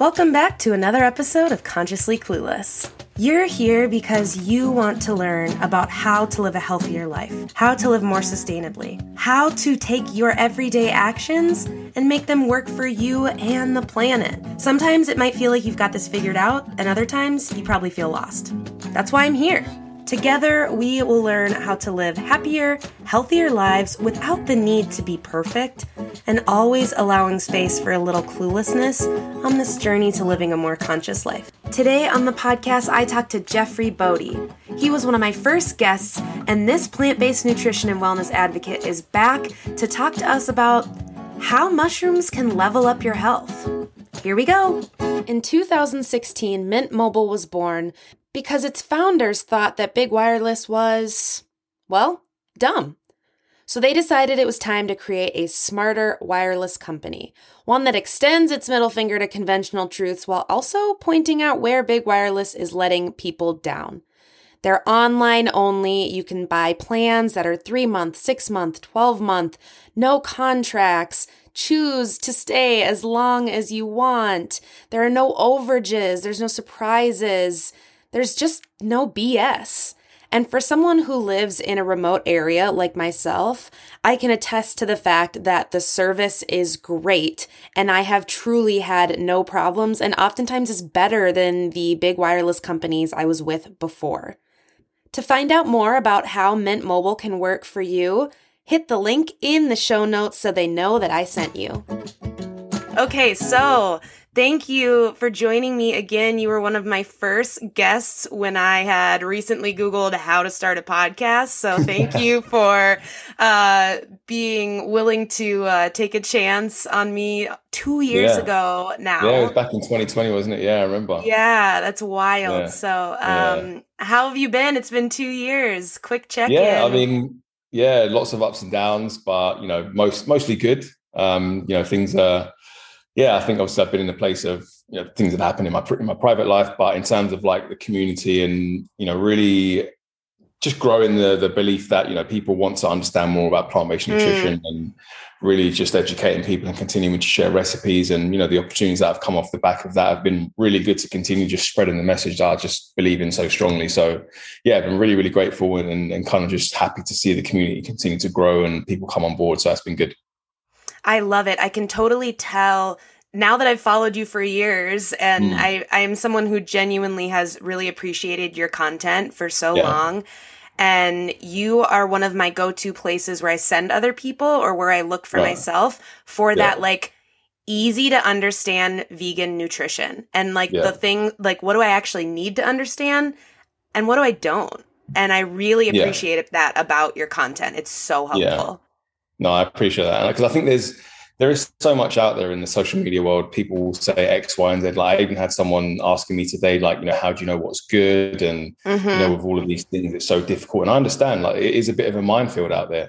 Welcome back to another episode of Consciously Clueless. You're here because you want to learn about how to live a healthier life, how to live more sustainably, how to take your everyday actions and make them work for you and the planet. Sometimes it might feel like you've got this figured out, and other times you probably feel lost. That's why I'm here. Together, we will learn how to live happier, healthier lives without the need to be perfect, and always allowing space for a little cluelessness on this journey to living a more conscious life. Today on the podcast, I talked to Jeffrey Boadi. He was one of my first guests, and this plant based nutrition and wellness advocate is back to talk to us about how mushrooms can level up your health. Here we go. In 2016, Mint Mobile was born because its founders thought that big wireless was, well, dumb. So they decided it was time to create a smarter wireless company, one that extends its middle finger to conventional truths while also pointing out where big wireless is letting people down. They're online only. You can buy plans that are three month, six month, 12 month, no contracts. Choose to stay as long as you want. There are no overages. There's no surprises. There's just no BS. And for someone who lives in a remote area like myself, I can attest to the fact that the service is great and I have truly had no problems and oftentimes is better than the big wireless companies I was with before. To find out more about how Mint Mobile can work for you, hit the link in the show notes so they know that I sent you. Okay, so Thank you for joining me again. You were one of my first guests when I had recently Googled how to start a podcast. So thank you for uh, being willing to uh, take a chance on me two years yeah. ago now. Yeah, it was back in 2020, wasn't it? Yeah, I remember. Yeah, that's wild. Yeah. So, um, yeah. how have you been? It's been two years. Quick check Yeah, I mean, yeah, lots of ups and downs, but you know, most mostly good. Um, you know, things are yeah, I think obviously I've been in a place of you know things that happen in my in my private life, but in terms of like the community and you know really just growing the the belief that you know people want to understand more about plant based mm. nutrition and really just educating people and continuing to share recipes and you know the opportunities that have come off the back of that have been really good to continue just spreading the message that I just believe in so strongly. So yeah, I've been really really grateful and, and kind of just happy to see the community continue to grow and people come on board. So that's been good. I love it. I can totally tell now that I've followed you for years and mm. I, I am someone who genuinely has really appreciated your content for so yeah. long. And you are one of my go to places where I send other people or where I look for myself for yeah. that like easy to understand vegan nutrition. And like yeah. the thing, like, what do I actually need to understand and what do I don't? And I really appreciate that about your content. It's so helpful. No, I appreciate that because I think there's there is so much out there in the social media world. People will say X, Y, and Z. Like I even had someone asking me today, like, you know, how do you know what's good? And mm-hmm. you know, mm-hmm. with all of these things, it's so difficult. And I understand, like, it is a bit of a minefield out there.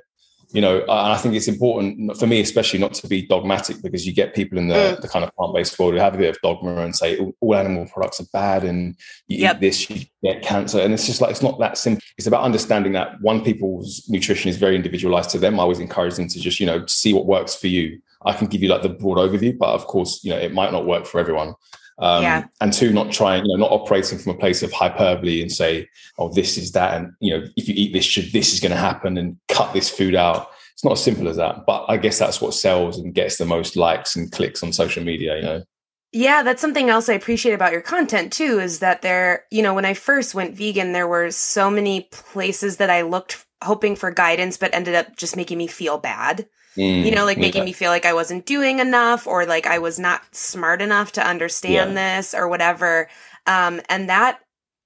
You know, and I think it's important for me, especially, not to be dogmatic because you get people in the, mm. the kind of plant-based world who have a bit of dogma and say all, all animal products are bad, and you yep. eat this, you get cancer. And it's just like it's not that simple. It's about understanding that one people's nutrition is very individualized to them. I always encourage them to just, you know, see what works for you I can give you like the broad overview, but of course, you know, it might not work for everyone. Um, yeah. And two, not trying, you know, not operating from a place of hyperbole and say, oh, this is that. And, you know, if you eat this, should, this is going to happen and cut this food out. It's not as simple as that. But I guess that's what sells and gets the most likes and clicks on social media, you know? Yeah, that's something else I appreciate about your content too, is that there, you know, when I first went vegan, there were so many places that I looked hoping for guidance, but ended up just making me feel bad. Mm, you know, like making me feel like I wasn't doing enough or like I was not smart enough to understand yeah. this or whatever. Um, and that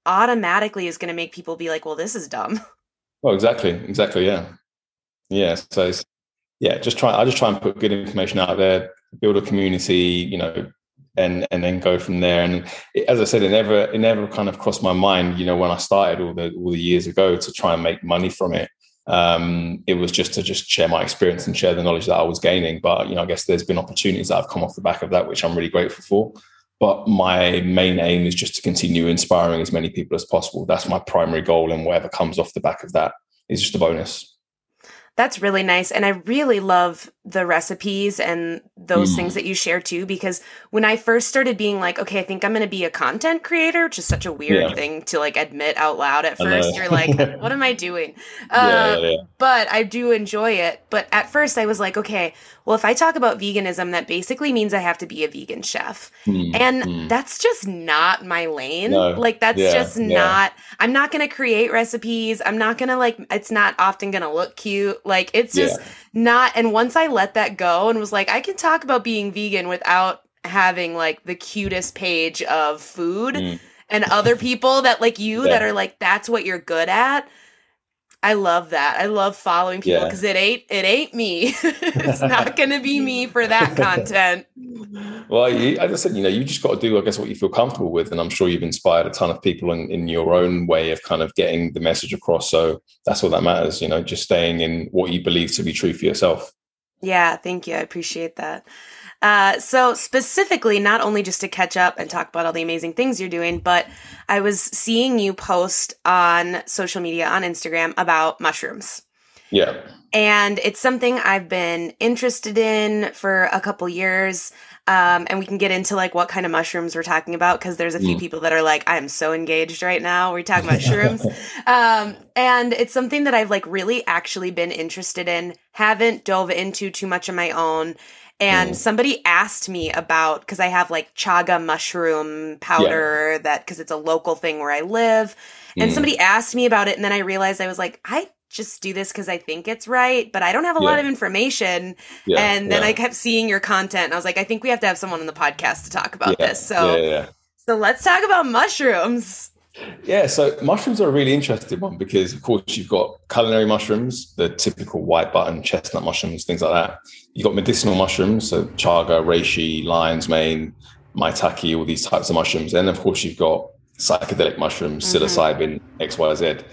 automatically is going to make people be like, well, this is dumb. Well, exactly. Exactly. Yeah. Yeah. So, yeah, just try, I just try and put good information out there, build a community, you know, and and then go from there. And it, as I said, it never it never kind of crossed my mind, you know, when I started all the all the years ago to try and make money from it um, it was just to just share my experience and share the knowledge that I was gaining. But you know, I guess there's been opportunities that have come off the back of that, which I'm really grateful for. But my main aim is just to continue inspiring as many people as possible. That's my primary goal, and whatever comes off the back of that is just a bonus. That's really nice. And I really love the recipes and those mm. things that you share too. Because when I first started being like, okay, I think I'm going to be a content creator, which is such a weird yeah. thing to like admit out loud at first. You're like, what am I doing? Uh, yeah, yeah, but I do enjoy it. But at first I was like, okay, well, if I talk about veganism, that basically means I have to be a vegan chef. Mm. And mm. that's just not my lane. No. Like, that's just not, I'm not going to create recipes. I'm not going to like, it's not often going to look cute. Like it's just yeah. not. And once I let that go and was like, I can talk about being vegan without having like the cutest page of food mm. and other people that like you yeah. that are like, that's what you're good at. I love that. I love following people because yeah. it ain't it ain't me. it's not going to be me for that content. Well, you, as I said, you know, you just got to do, I guess, what you feel comfortable with, and I'm sure you've inspired a ton of people in, in your own way of kind of getting the message across. So that's all that matters. You know, just staying in what you believe to be true for yourself. Yeah, thank you. I appreciate that. Uh, so specifically, not only just to catch up and talk about all the amazing things you're doing, but I was seeing you post on social media on Instagram about mushrooms. Yeah. And it's something I've been interested in for a couple years. Um, and we can get into like what kind of mushrooms we're talking about because there's a few mm. people that are like, I'm so engaged right now. We're talking about shrooms. um, and it's something that I've like really actually been interested in, haven't dove into too much of my own. And mm. somebody asked me about because I have like chaga mushroom powder yeah. that because it's a local thing where I live. And mm. somebody asked me about it, and then I realized I was like, I just do this because I think it's right, but I don't have a yeah. lot of information. Yeah, and then. I kept seeing your content, and I was like, I think we have to have someone on the podcast to talk about this. So, so let's talk about mushrooms. Yeah, so mushrooms are a really interesting one because, of course, you've got culinary mushrooms, the typical white button, chestnut mushrooms, things like that. You've got medicinal mushrooms, so chaga, reishi, lion's mane, maitake, all these types of mushrooms. And of course, you've got psychedelic mushrooms, mm-hmm. psilocybin, XYZ.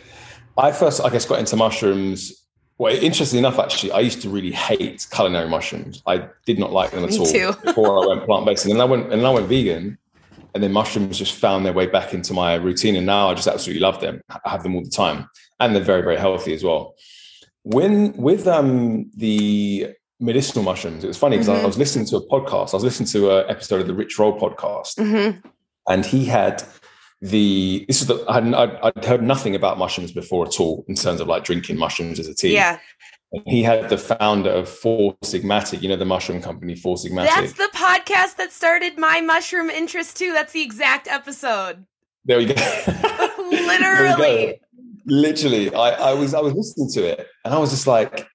I first, I guess, got into mushrooms. Well, interestingly enough, actually, I used to really hate culinary mushrooms. I did not like them at Me all too. before I went plant based. And then I went, and then I went vegan and then mushrooms just found their way back into my routine. And now i just absolutely love them. I have them all the time. And they're very very healthy as well. When with um the medicinal mushrooms it was funny because mm-hmm. i was listening to a podcast. I was listening to an episode of the Rich Roll podcast. Mm-hmm. and he had the this is the I'd, I'd, heard nothing about mushrooms before at all in terms of like drinking mushrooms as a tea. Yeah he had the founder of Four Sigmatic, you know, the mushroom company Four Sigmatic. That's the podcast that started my mushroom interest too. That's the exact episode. There we go. Literally. We go. Literally, I, I was I was listening to it and I was just like,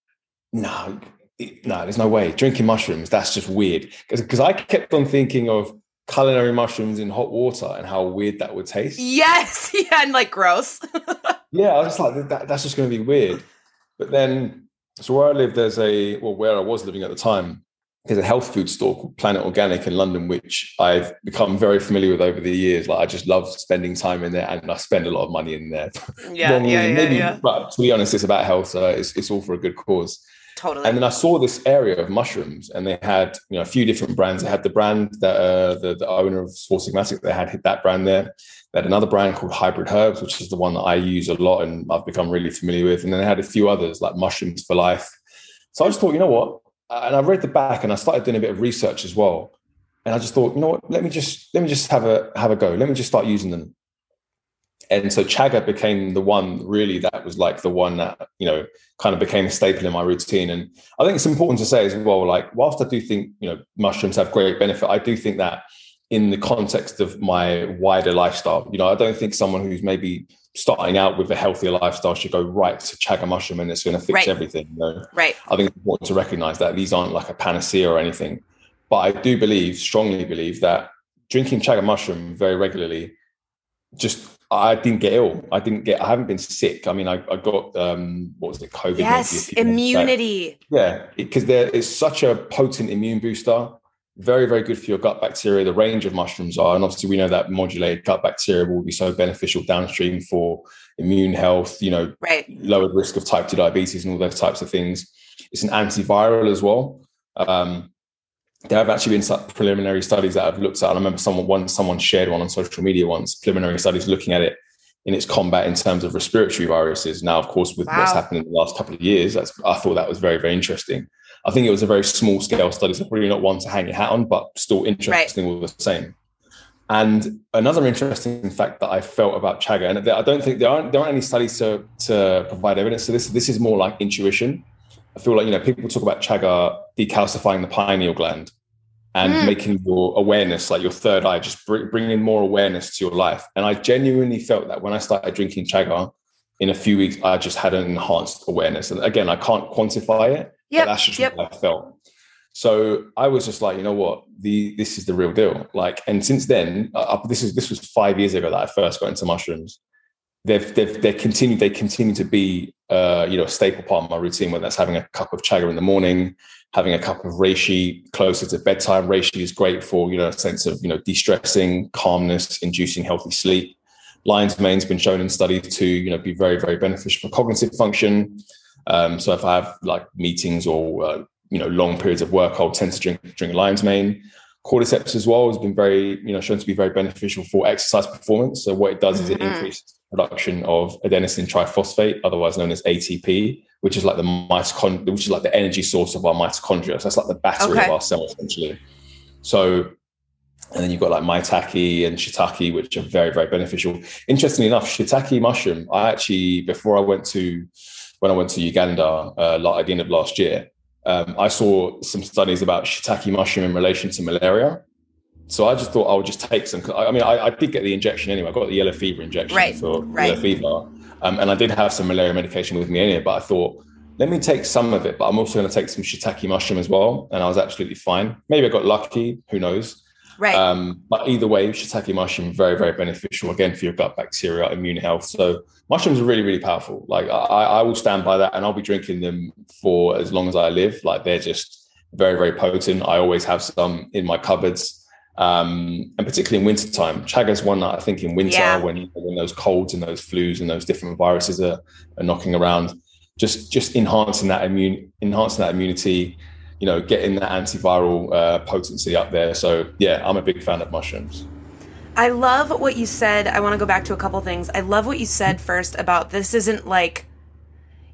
no, no, there's no way. Drinking mushrooms, that's just weird. Because I kept on thinking of culinary mushrooms in hot water and how weird that would taste. Yes, yeah, and like gross. yeah, I was like, that, that's just going to be weird. But then so where I live, there's a well, where I was living at the time, there's a health food store called Planet Organic in London, which I've become very familiar with over the years. Like I just love spending time in there, and I spend a lot of money in there. Yeah, yeah, yeah, maybe, yeah. But to be honest, it's about health. So it's it's all for a good cause. Totally. And then I saw this area of mushrooms, and they had you know a few different brands. They had the brand that uh, the, the owner of Sigmatic, they had hit that brand there. They had another brand called Hybrid Herbs, which is the one that I use a lot and I've become really familiar with. And then they had a few others like Mushrooms for Life. So I just thought, you know what? Uh, and I read the back and I started doing a bit of research as well. And I just thought, you know what? Let me just let me just have a have a go. Let me just start using them and so chaga became the one really that was like the one that you know kind of became a staple in my routine and i think it's important to say as well like whilst i do think you know mushrooms have great benefit i do think that in the context of my wider lifestyle you know i don't think someone who's maybe starting out with a healthier lifestyle should go right to chaga mushroom and it's going to fix right. everything you know? right i think it's important to recognize that these aren't like a panacea or anything but i do believe strongly believe that drinking chaga mushroom very regularly just I didn't get ill. I didn't get. I haven't been sick. I mean, I, I got um, what was it? COVID. Yes, immunity. yeah, because there is such a potent immune booster. Very, very good for your gut bacteria. The range of mushrooms are, and obviously we know that modulated gut bacteria will be so beneficial downstream for immune health. You know, right. lowered risk of type two diabetes and all those types of things. It's an antiviral as well. Um, there have actually been some preliminary studies that I've looked at. I remember someone once someone shared one on social media once, preliminary studies looking at it in its combat in terms of respiratory viruses. Now, of course, with wow. what's happened in the last couple of years, that's, I thought that was very, very interesting. I think it was a very small scale study, so probably not one to hang your hat on, but still interesting right. all the same. And another interesting fact that I felt about chaga, and I don't think there aren't there aren't any studies to to provide evidence. So this this is more like intuition. I feel like you know people talk about chaga decalcifying the pineal gland, and mm. making your awareness like your third eye, just bring, bringing more awareness to your life. And I genuinely felt that when I started drinking chaga, in a few weeks, I just had an enhanced awareness. And again, I can't quantify it, but that's just yep. what I felt. So I was just like, you know what, the this is the real deal. Like, and since then, uh, this is this was five years ago that I first got into mushrooms. They've they've they continue they continue to be uh, you know a staple part of my routine. Whether that's having a cup of chaga in the morning, having a cup of reishi closer to bedtime. Reishi is great for, you know, a sense of, you know, de-stressing, calmness, inducing healthy sleep. Lion's mane's been shown in studies to, you know, be very, very beneficial for cognitive function. Um, so if I have like meetings or, uh, you know, long periods of work, I'll tend to drink, drink lion's mane. Cordyceps as well has been very, you know, shown to be very beneficial for exercise performance. So what it does is it mm-hmm. increases production of adenosine triphosphate, otherwise known as ATP, which is like the mitochondria, which is like the energy source of our mitochondria. So that's like the battery okay. of our cell essentially. So, and then you've got like maitake and shiitake, which are very, very beneficial. Interestingly enough, shiitake mushroom, I actually, before I went to, when I went to Uganda uh, at the end of last year, um, I saw some studies about shiitake mushroom in relation to malaria. So I just thought I would just take some. I mean, I, I did get the injection anyway. I got the yellow fever injection right, for right. yellow fever. Um, and I did have some malaria medication with me anyway, but I thought, let me take some of it, but I'm also going to take some shiitake mushroom as well. And I was absolutely fine. Maybe I got lucky, who knows? Right. Um, but either way, shiitake mushroom, very, very beneficial again for your gut bacteria, immune health. So mushrooms are really, really powerful. Like I, I will stand by that and I'll be drinking them for as long as I live. Like they're just very, very potent. I always have some in my cupboards um, and particularly in wintertime. Chaga is one that I think in winter yeah. when when those colds and those flus and those different viruses are, are knocking around, just just enhancing that immune enhancing that immunity, you know, getting that antiviral uh, potency up there. So yeah, I'm a big fan of mushrooms. I love what you said. I want to go back to a couple things. I love what you said first about this isn't like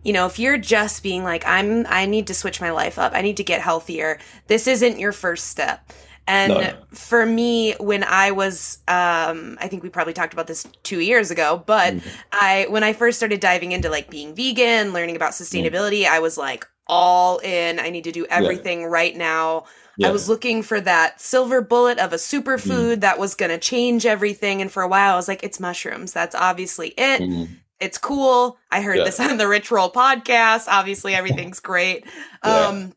you know, if you're just being like I'm I need to switch my life up. I need to get healthier. This isn't your first step. And no. for me, when I was, um, I think we probably talked about this two years ago, but mm. I, when I first started diving into like being vegan, learning about sustainability, mm. I was like all in. I need to do everything yeah. right now. Yeah. I was looking for that silver bullet of a superfood mm. that was going to change everything. And for a while, I was like, it's mushrooms. That's obviously it. Mm. It's cool. I heard yeah. this on the Rich Roll podcast. Obviously, everything's great. Um,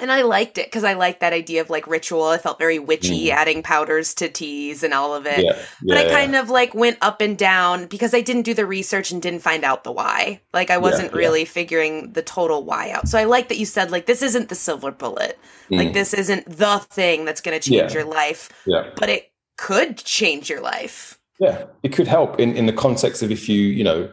and I liked it because I liked that idea of like ritual. I felt very witchy, mm. adding powders to teas and all of it. Yeah, but I kind yeah. of like went up and down because I didn't do the research and didn't find out the why. Like I wasn't yeah, really figuring the total why out. So I like that you said like this isn't the silver bullet. Mm. Like this isn't the thing that's going to change your life. Yeah. But it could change your life. Yeah, it could help in in the context of if you you know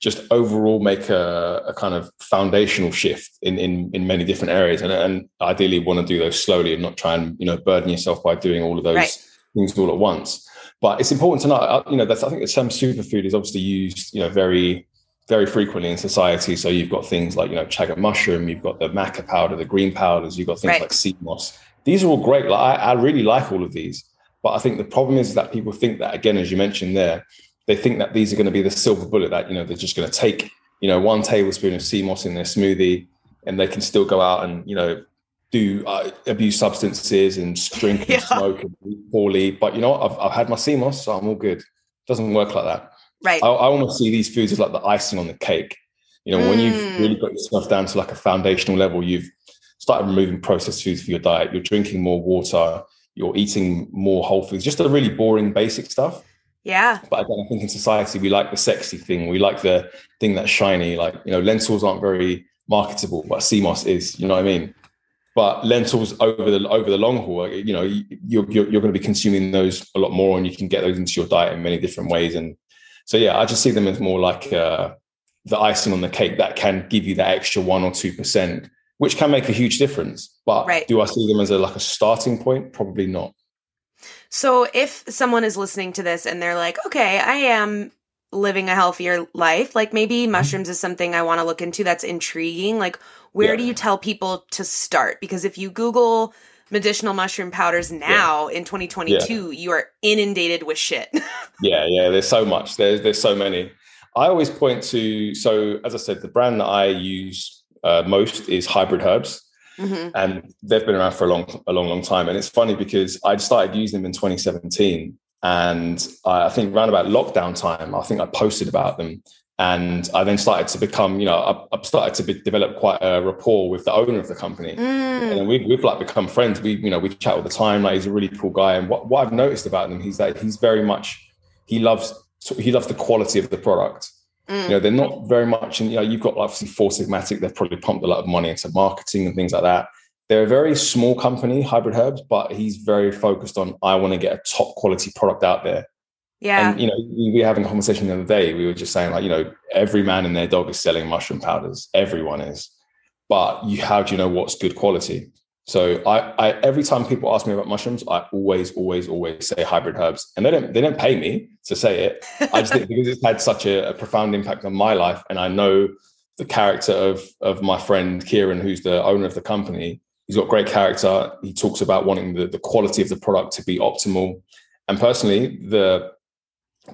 just overall make a, a, kind of foundational shift in, in, in many different areas. And, and ideally want to do those slowly and not try and you know burden yourself by doing all of those right. things all at once. But it's important to know uh, you know that's i think that some superfood is obviously used you know very very frequently in society. So you've got things like you know chaga mushroom you've got the maca powder the green powders you've got things right. like sea moss. These are all great. Like I, I really like all of these. But i think the problem is that people think that again as you mentioned there they think that these are going to be the silver bullet that you know they're just going to take you know one tablespoon of sea moss in their smoothie and they can still go out and you know do uh, abuse substances and drink and yeah. smoke and eat poorly. But you know I've, I've had my sea moss so i'm all good. It doesn't work like that. Right. I, I to see these foods as like the icing on the cake. You know mm. when you've mm. really got yourself down to like a foundational level you've started removing processed foods for your diet. You're drinking more water. You're eating more whole foods. Just the really boring basic stuff yeah. But again, I think in society we like the sexy thing. We like the thing that's shiny. Like you know, lentils aren't very marketable, but moss is. You know what I mean? But lentils over the over the long haul, you know, you're, you're, you're going to be consuming those a lot more, and you can get those into your diet in many different ways. And so, yeah, I just see them as more like uh, the icing on the cake that can give you that extra one or two percent, which can make a huge difference. But right. do I see them as a like a starting point? Probably not. So if someone is listening to this and they're like, okay, I am living a healthier life, like maybe mm-hmm. mushrooms is something I want to look into that's intriguing. Like, where yeah. do you tell people to start? Because if you Google medicinal mushroom powders now yeah. in 2022, yeah. you are inundated with shit. yeah, yeah. There's so much. There's there's so many. I always point to so as I said, the brand that I use uh, most is Hybrid Herbs. Mm-hmm. And they've been around for a long, a long, long time. And it's funny because I started using them in 2017, and I think around about lockdown time, I think I posted about them, and I then started to become, you know, I, I started to be, develop quite a rapport with the owner of the company, mm. and we've, we've like become friends. We, you know, we chat all the time. Like he's a really cool guy, and what, what I've noticed about him, he's that he's very much he loves he loves the quality of the product. Mm. You know, they're not very much, and you know, you've got obviously Four Sigmatic. They've probably pumped a lot of money into marketing and things like that. They're a very small company, Hybrid Herbs, but he's very focused on I want to get a top quality product out there. Yeah. And you know, we were having a conversation the other day. We were just saying, like, you know, every man and their dog is selling mushroom powders. Everyone is. But you how do you know what's good quality? So I, I every time people ask me about mushrooms, I always, always, always say Hybrid Herbs, and they don't they don't pay me to say it. I just think because it's had such a, a, profound impact on my life, and I know the character of of my friend Kieran, who's the owner of the company. He's got great character. He talks about wanting the, the quality of the product to be optimal, and personally, the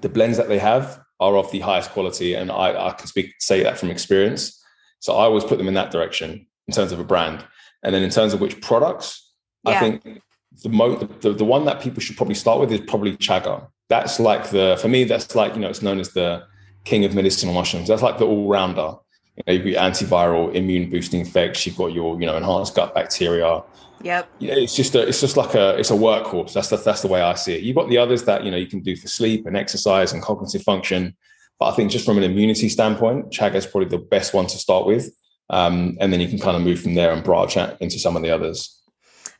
the blends that they have are of the highest quality, and I, I can speak say that from experience. So I always put them in that direction in terms of a brand. And then in terms of which products, yeah. I think the, mo- the, the one that people should probably start with is probably chaga. That's like the for me, that's like, you know, it's known as the king of medicinal mushrooms. That's like the all-rounder. You know, you've got antiviral, immune boosting effects, you've got your, you know, enhanced gut bacteria. Yep. Yeah, it's just a, it's just like a, it's a workhorse. That's the, that's the way I see it. You've got the others that you know you can do for sleep and exercise and cognitive function, but I think just from an immunity standpoint, chaga is probably the best one to start with. Um, and then you can kind of move from there and branch out into some of the others.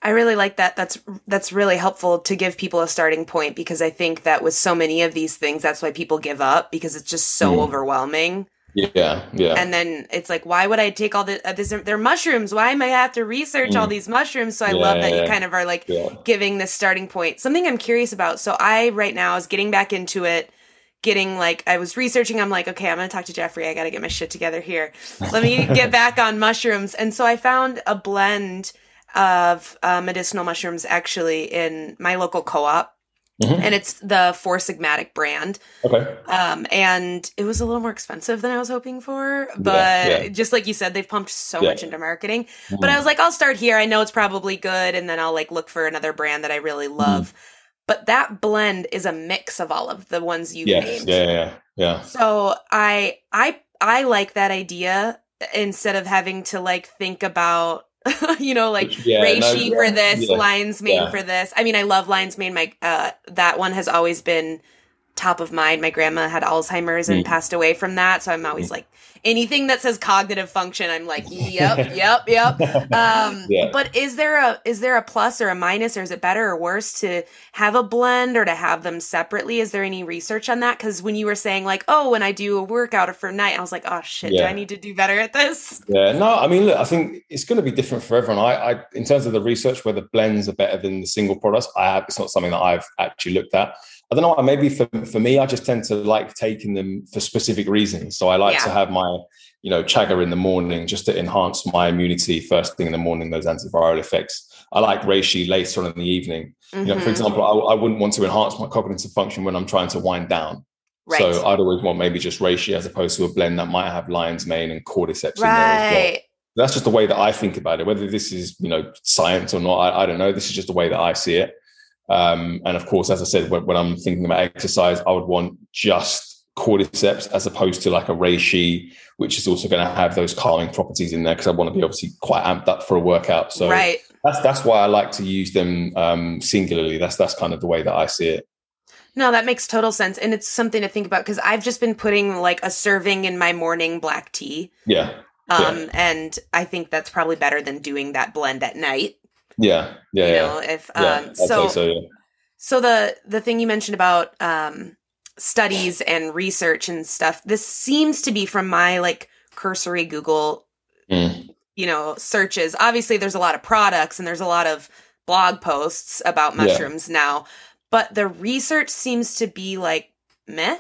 I really like that. That's that's really helpful to give people a starting point because I think that with so many of these things, that's why people give up because it's just so mm. overwhelming. Yeah, yeah. And then it's like, why would I take all the uh, this? They're mushrooms. Why am I have to research mm. all these mushrooms? So I yeah, love that yeah, you kind of are like yeah. giving this starting point. Something I'm curious about. So I right now is getting back into it getting like I was researching. I'm like, okay, I'm gonna talk to Jeffrey. I gotta get my shit together here. Let me get back on mushrooms. And so I found a blend of uh, medicinal mushrooms actually in my local co-op. Mm-hmm. And it's the Four Sigmatic brand. Okay. Um, and it was a little more expensive than I was hoping for, but yeah, yeah. just like you said, they've pumped so yeah. much into marketing. Mm-hmm. But I was like, I'll start here. I know it's probably good, and then I'll like look for another brand that I really love. Mm-hmm but that blend is a mix of all of the ones you yes. named. Yeah, yeah, yeah. So I I I like that idea instead of having to like think about you know like yeah, reishi no, for this, yeah, lion's mane yeah. for this. I mean, I love lion's mane. My uh, that one has always been top of mind. My grandma had Alzheimer's and mm. passed away from that, so I'm always mm. like anything that says cognitive function. I'm like, yep, yep, yep. Um, yeah. But is there a is there a plus or a minus, or is it better or worse to have a blend or to have them separately? Is there any research on that? Because when you were saying like, oh, when I do a workout or for night, I was like, oh shit, yeah. do I need to do better at this? Yeah, no, I mean, look, I think it's going to be different for everyone. I, I, in terms of the research, whether blends are better than the single products, I have. It's not something that I've actually looked at. I don't know. Maybe for, for me, I just tend to like taking them for specific reasons. So I like yeah. to have my, you know, chaga in the morning just to enhance my immunity first thing in the morning, those antiviral effects. I like reishi later on in the evening. Mm-hmm. You know, for mm-hmm. example, I, I, wouldn't want to enhance my cognitive function when I'm trying to wind down. Right. So I'd always want maybe just reishi as opposed to a blend that might have lion's mane and cordyceps right. in there as well. That's just the way that I think about it. Whether this is, you know, science or not, I, I don't know. This is just the way that I see it. Um, and of course, as I said, when, when, I'm thinking about exercise, I would want just cordyceps as opposed to like a reishi, which is also going to have those calming properties in there because I want to be obviously quite amped up for a workout. So right. that's that's why I like to use them um, singularly. That's that's kind of the way that I see it. No, that makes total sense. And it's something to think about because I've just been putting like a serving in my morning black tea. Yeah. Um, yeah. and I think that's probably better than doing that blend at night. Yeah, yeah, you yeah. know, if um, yeah, so, so, yeah. so the the thing you mentioned about um, studies and research and stuff, this seems to be from my like cursory Google, mm. you know, searches. Obviously, there's a lot of products and there's a lot of blog posts about mushrooms yeah. now, but the research seems to be like meh.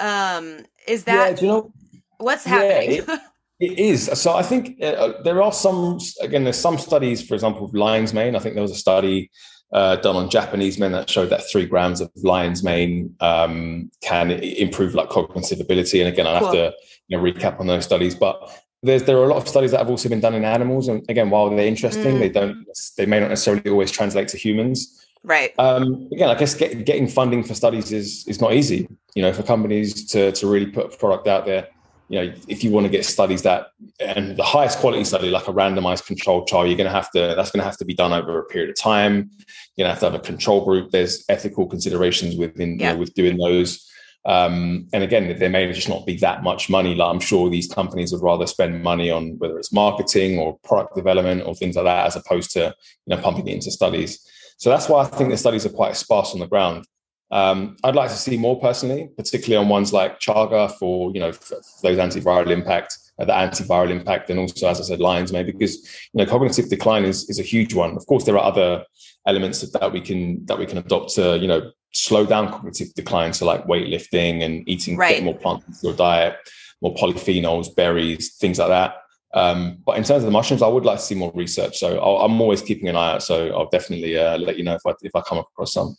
Um, is that yeah, you know what's happening? It, it is. So I think uh, uh, there are some. Again, there's some studies. For example, lion's mane. I think there was a study uh, done on Japanese men that showed that three grams of lion's mane um, can improve like cognitive ability. And again, I cool. have to you know, recap on those studies, but there's there are a lot of studies that have also been done in animals, and again, while they're interesting, mm. they don't they may not necessarily always translate to humans. Right. Um, again, I guess get, getting funding for studies is is not easy. You know, for companies to to really put a product out there. You know, if you want to get studies that and the highest quality study, like a randomized controlled trial, you're going to have to. That's going to have to be done over a period of time. You're going to have to have a control group. There's ethical considerations within yeah. you know, with doing those. Um, and again, there may just not be that much money. Like I'm sure these companies would rather spend money on whether it's marketing or product development or things like that, as opposed to you know pumping it into studies. So that's why I think the studies are quite sparse on the ground. Um, I'd like to see more personally, particularly on ones like Chaga for you know for those antiviral impact, uh, the antiviral impact, and also as I said, lion's mane because you know cognitive decline is is a huge one. Of course, there are other elements that we can that we can adopt to you know slow down cognitive decline, so like weightlifting and eating right. more plants into your diet, more polyphenols, berries, things like that. Um, but in terms of the mushrooms, I would like to see more research. So i am always keeping an eye out. So I'll definitely uh, let you know if I if I come across some.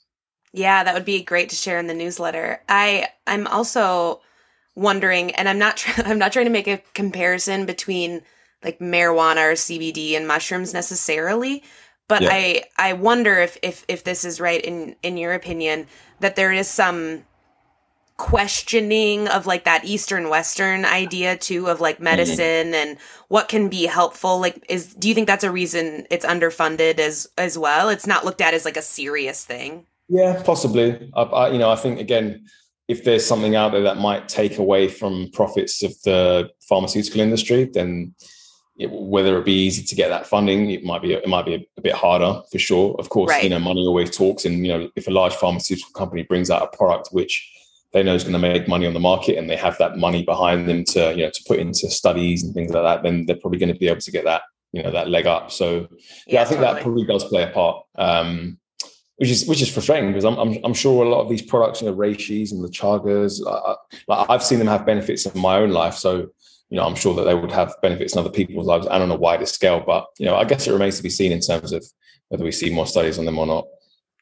Yeah, that would be great to share in the newsletter. I I'm also wondering, and I'm not try- I'm not trying to make a comparison between like marijuana or CBD and mushrooms necessarily, but yeah. I I wonder if if if this is right in in your opinion that there is some questioning of like that eastern western idea too of like mm-hmm. medicine mm-hmm. and what can be helpful like is do you think that's a reason it's underfunded as as well it's not looked at as like a serious thing yeah possibly I, I, you know i think again if there's something out there that might take away from profits of the pharmaceutical industry then it, whether it be easy to get that funding it might be it might be a, a bit harder for sure of course right. you know money always talks and you know if a large pharmaceutical company brings out a product which they know is going to make money on the market and they have that money behind them to you know to put into studies and things like that then they're probably going to be able to get that you know that leg up so yeah, yeah i think totally. that probably does play a part um, which is which is frustrating because I'm, I'm, I'm sure a lot of these products you know reishis and the chagas uh, like i've seen them have benefits in my own life so you know i'm sure that they would have benefits in other people's lives and on a wider scale but you know i guess it remains to be seen in terms of whether we see more studies on them or not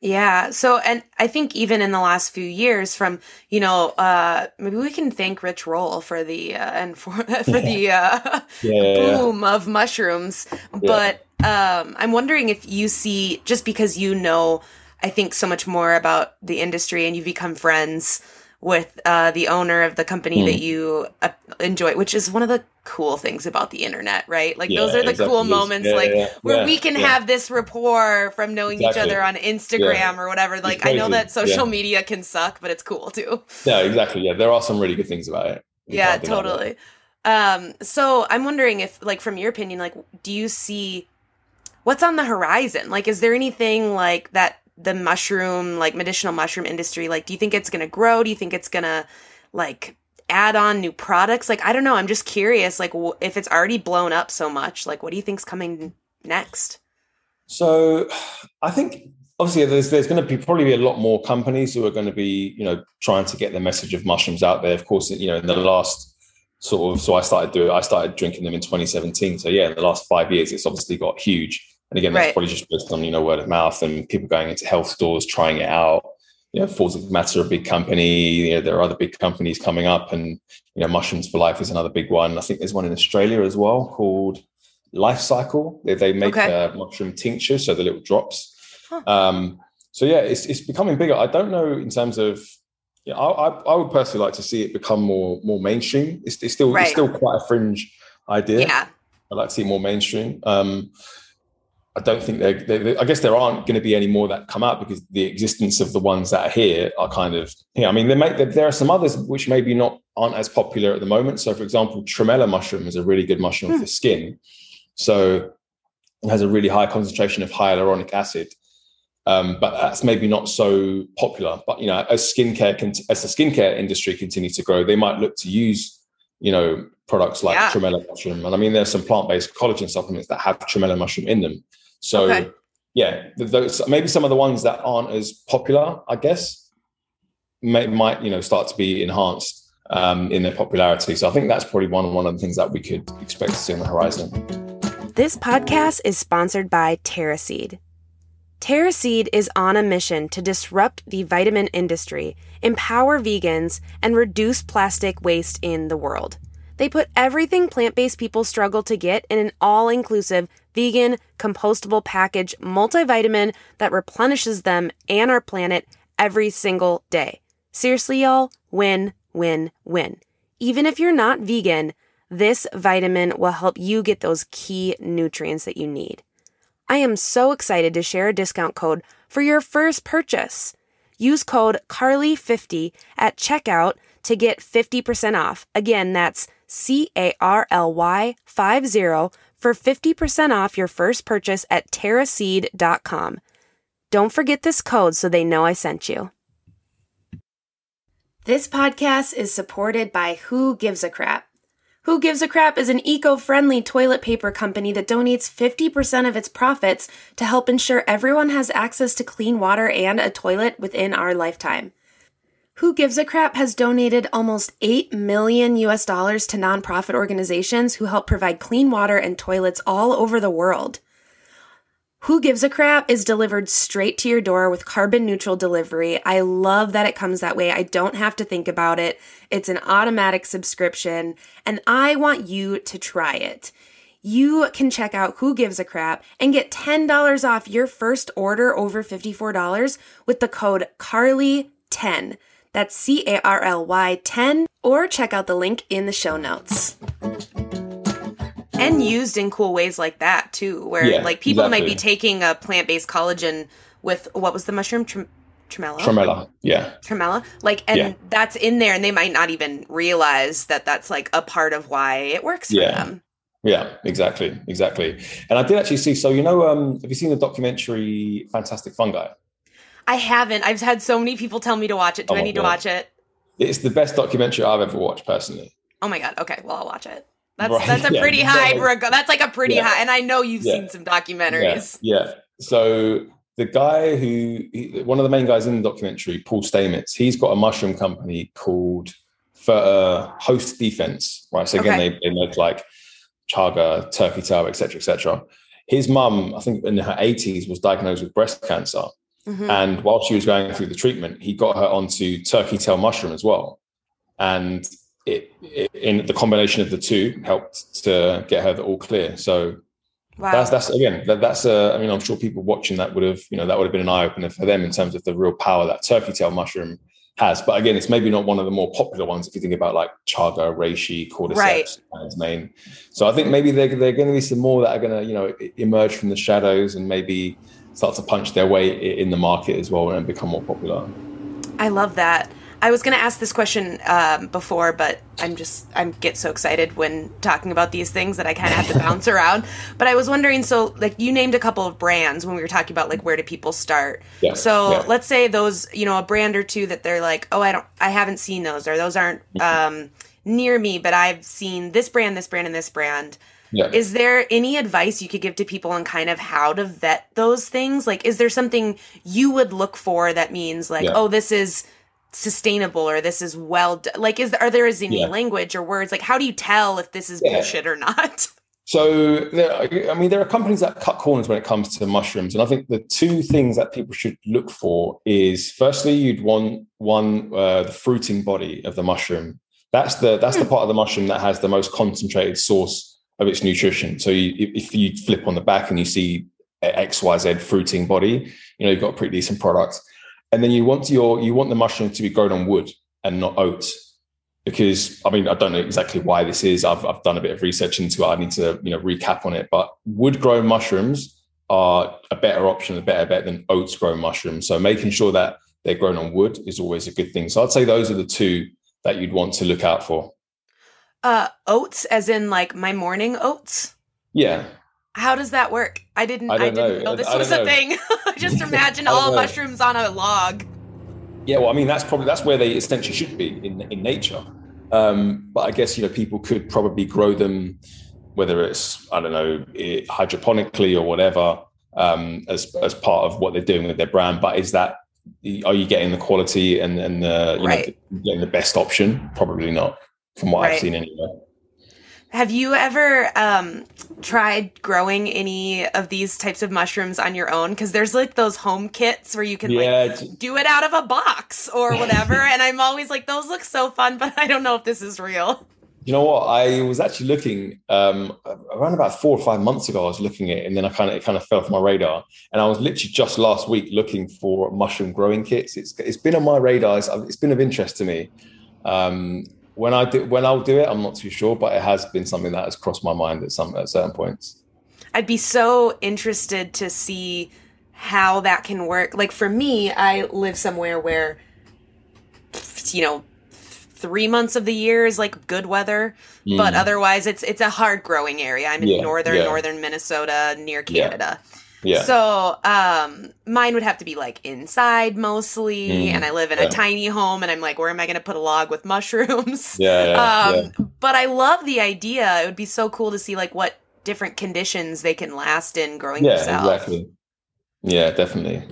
yeah. So, and I think even in the last few years, from you know, uh, maybe we can thank Rich Roll for the uh, and for for the uh, yeah, boom yeah. of mushrooms. But um, I'm wondering if you see just because you know, I think so much more about the industry and you've become friends with uh, the owner of the company mm. that you uh, enjoy, which is one of the cool things about the internet, right? Like yeah, those are the exactly. cool moments, yeah, like yeah, where we can have this rapport from knowing exactly. each other on Instagram or whatever. Like I know that social media can suck, but it's cool too. Yeah, exactly. Yeah, there are some really good things about it. You yeah, totally. Um, so I'm wondering if, like, from your opinion, like, do you see what's on the horizon? Like, is there anything like that the mushroom, like medicinal mushroom industry? Like, do you think it's going to grow? Do you think it's going to like add on new products? Like, I don't know. I'm just curious, like, w- if it's already blown up so much, like, what do you think's coming next? So, I think obviously there's there's going to be probably be a lot more companies who are going to be you know trying to get the message of mushrooms out there. Of course, you know in the last sort of so I started doing I started drinking them in 2017. So yeah, in the last five years, it's obviously got huge. And again, that's right. probably just based on you know word of mouth and people going into health stores trying it out. You know, Four Sigmatic, a big company. You know, there are other big companies coming up, and you know, Mushrooms for Life is another big one. I think there's one in Australia as well called Life Cykel. They, they make okay. a mushroom tincture, so the little drops. Huh. Um, so yeah, it's it's becoming bigger. I don't know in terms of yeah, I, I, would personally like to see it become more more mainstream. It's, it's still right. it's still quite a fringe idea. Yeah, I'd like to see more mainstream. Um, I don't think they're, they're, I guess there aren't going to be any more that come out because the existence of the ones that are here are kind of yeah. I mean, there may, there are some others which maybe not aren't as popular at the moment. So, for example, tremella mushroom is a really good mushroom hmm. for skin. So, it has a really high concentration of hyaluronic acid, um, but that's maybe not so popular. But you know, as skincare as the skincare industry continues to grow, they might look to use you know products like yeah. tremella mushroom. And I mean, there's some plant based collagen supplements that have tremella mushroom in them. So okay. yeah, those maybe some of the ones that aren't as popular, I guess, may, might you know start to be enhanced. um, in their popularity. So I think that's probably one one of the things that we could expect to see on the horizon. This podcast is sponsored by TerraSeed. TerraSeed is on a mission to disrupt the vitamin industry, empower vegans, and reduce plastic waste in the world. They put everything plant based people struggle to get in an all inclusive, vegan, compostable package multivitamin that replenishes them and our planet every single day. Seriously, y'all, win, win, win. Even if you're not vegan, this vitamin will help you get those key nutrients that you need. I am so excited to share a discount code for your first purchase. Use code CARLY50 at checkout to get 50% off. Again, that's C A R L Y 50 for 50% off your first purchase at terraseed.com. Don't forget this code so they know I sent you. This podcast is supported by Who Gives a Crap. Who Gives a Crap is an eco friendly toilet paper company that donates 50% of its profits to help ensure everyone has access to clean water and a toilet within our lifetime. Who Gives a Crap has donated almost 8 million US dollars to nonprofit organizations who help provide clean water and toilets all over the world. Who Gives a Crap is delivered straight to your door with carbon neutral delivery. I love that it comes that way. I don't have to think about it. It's an automatic subscription, and I want you to try it. You can check out Who Gives a Crap and get $10 off your first order over $54 with the code CARLY10. That's C A R L Y 10, or check out the link in the show notes. And used in cool ways like that too where yeah, like people exactly. might be taking a plant-based collagen with what was the mushroom? Trem- tremella? Tremella yeah. Tremella? Like and yeah. that's in there and they might not even realize that that's like a part of why it works for yeah. them. Yeah exactly exactly. And i did actually see so you know um have you seen the documentary Fantastic Fungi i haven't i've had so many people tell me to watch it do oh i need God. to watch it it's the best documentary i've ever watched personally oh my god okay well i'll watch it that's right. that's a pretty high reg- that's like a pretty yeah. high and I know you've yeah. seen some documentaries. Yeah. So the guy who he, one of the main guys in the documentary, Paul Stamets, he's got a mushroom company called for uh, Host Defense, right? So again, okay. they, they make like chaga, turkey tail, etc., etc. His mum, I think in her 80s, was diagnosed with breast cancer. Mm-hmm. And while she was going through the treatment, he got her onto turkey tail mushroom as well. And it, it, in the combination of the two helped to get her all clear. So wow. that's that's again that, that's a. I mean, I'm sure people watching that would have you know that would have been an eye opener for them in terms of the real power that turkey tail mushroom has. But again, it's maybe not one of the more popular ones if you think about like chaga, reishi, cordyceps, right. main. So I think maybe there there are going to be some more that are going to you know emerge from the shadows and maybe start to punch their way in the market as well and become more popular. I love that. I was going to ask this question um, before, but I'm just I get so excited when talking about these things that I kind of have to bounce around. But I was wondering, so like you named a couple of brands when we were talking about like where do people start? Yeah, so yeah. let's say those, you know, a brand or two that they're like, oh, I don't, I haven't seen those, or those aren't mm-hmm. um, near me, but I've seen this brand, this brand, and this brand. Yeah. Is there any advice you could give to people on kind of how to vet those things? Like, is there something you would look for that means like, yeah. oh, this is sustainable or this is well done? like is are there is any yeah. language or words like how do you tell if this is bullshit or not so there, i mean there are companies that cut corners when it comes to mushrooms and i think the two things that people should look for is firstly you'd want one uh, the fruiting body of the mushroom that's the that's the hmm. part of the mushroom that has the most concentrated source of its nutrition so you, if you flip on the back and you see xyz fruiting body you know you've got a pretty decent product and then you want your you want the mushroom to be grown on wood and not oats because I mean I don't know exactly why this is. I've I've done a bit of research into it. I need to you know recap on it. But wood grown mushrooms are a better option, a better bet than oats grown mushrooms. So making sure that they're grown on wood is always a good thing. So I'd say those are the two that you'd want to look out for. Uh, oats, as in like my morning oats. Yeah, how does that work? I didn't. I, I didn't know, know this was a thing. Just imagine all know. mushrooms on a log. Yeah, well, I mean, that's probably that's where they essentially should be in in nature. Um, but I guess you know people could probably grow them, whether it's I don't know hydroponically or whatever, um, as as part of what they're doing with their brand. But is that are you getting the quality and and the you Right. know getting the best option? Probably not, from what I've seen anyway. Have you ever um, tried growing any of these types of mushrooms on your own? Because there's like those home kits where you can like Yeah, it's- do it out of a box or whatever. and I'm always like, those look so fun, but I don't know if this is real. You know what? I was actually looking um, around about four or five months ago. I was looking at it, and then I kind of it kind of fell off my radar. And I was literally just last week looking for mushroom growing kits. It's it's been on my radar. It's, it's been of interest to me. Um, when I do when I'll do it, I'm not too sure, but it has been something that has crossed my mind at some at certain points. I'd be so interested to see how that can work. Like for me, I live somewhere where, you know, three months of the year is like good weather, but Mm. otherwise it's it's a hard growing area. I'm in Yeah, northern yeah. northern Minnesota near Canada. yeah, So um mine would have to be like inside mostly, Mm, and I live in yeah. a tiny home and I'm like, where am I gonna put a log with mushrooms? yeah, yeah, um yeah. but I love the idea. It would be so cool to see like what different conditions they can last in growing yeah, yourself. exactly. Yeah, definitely.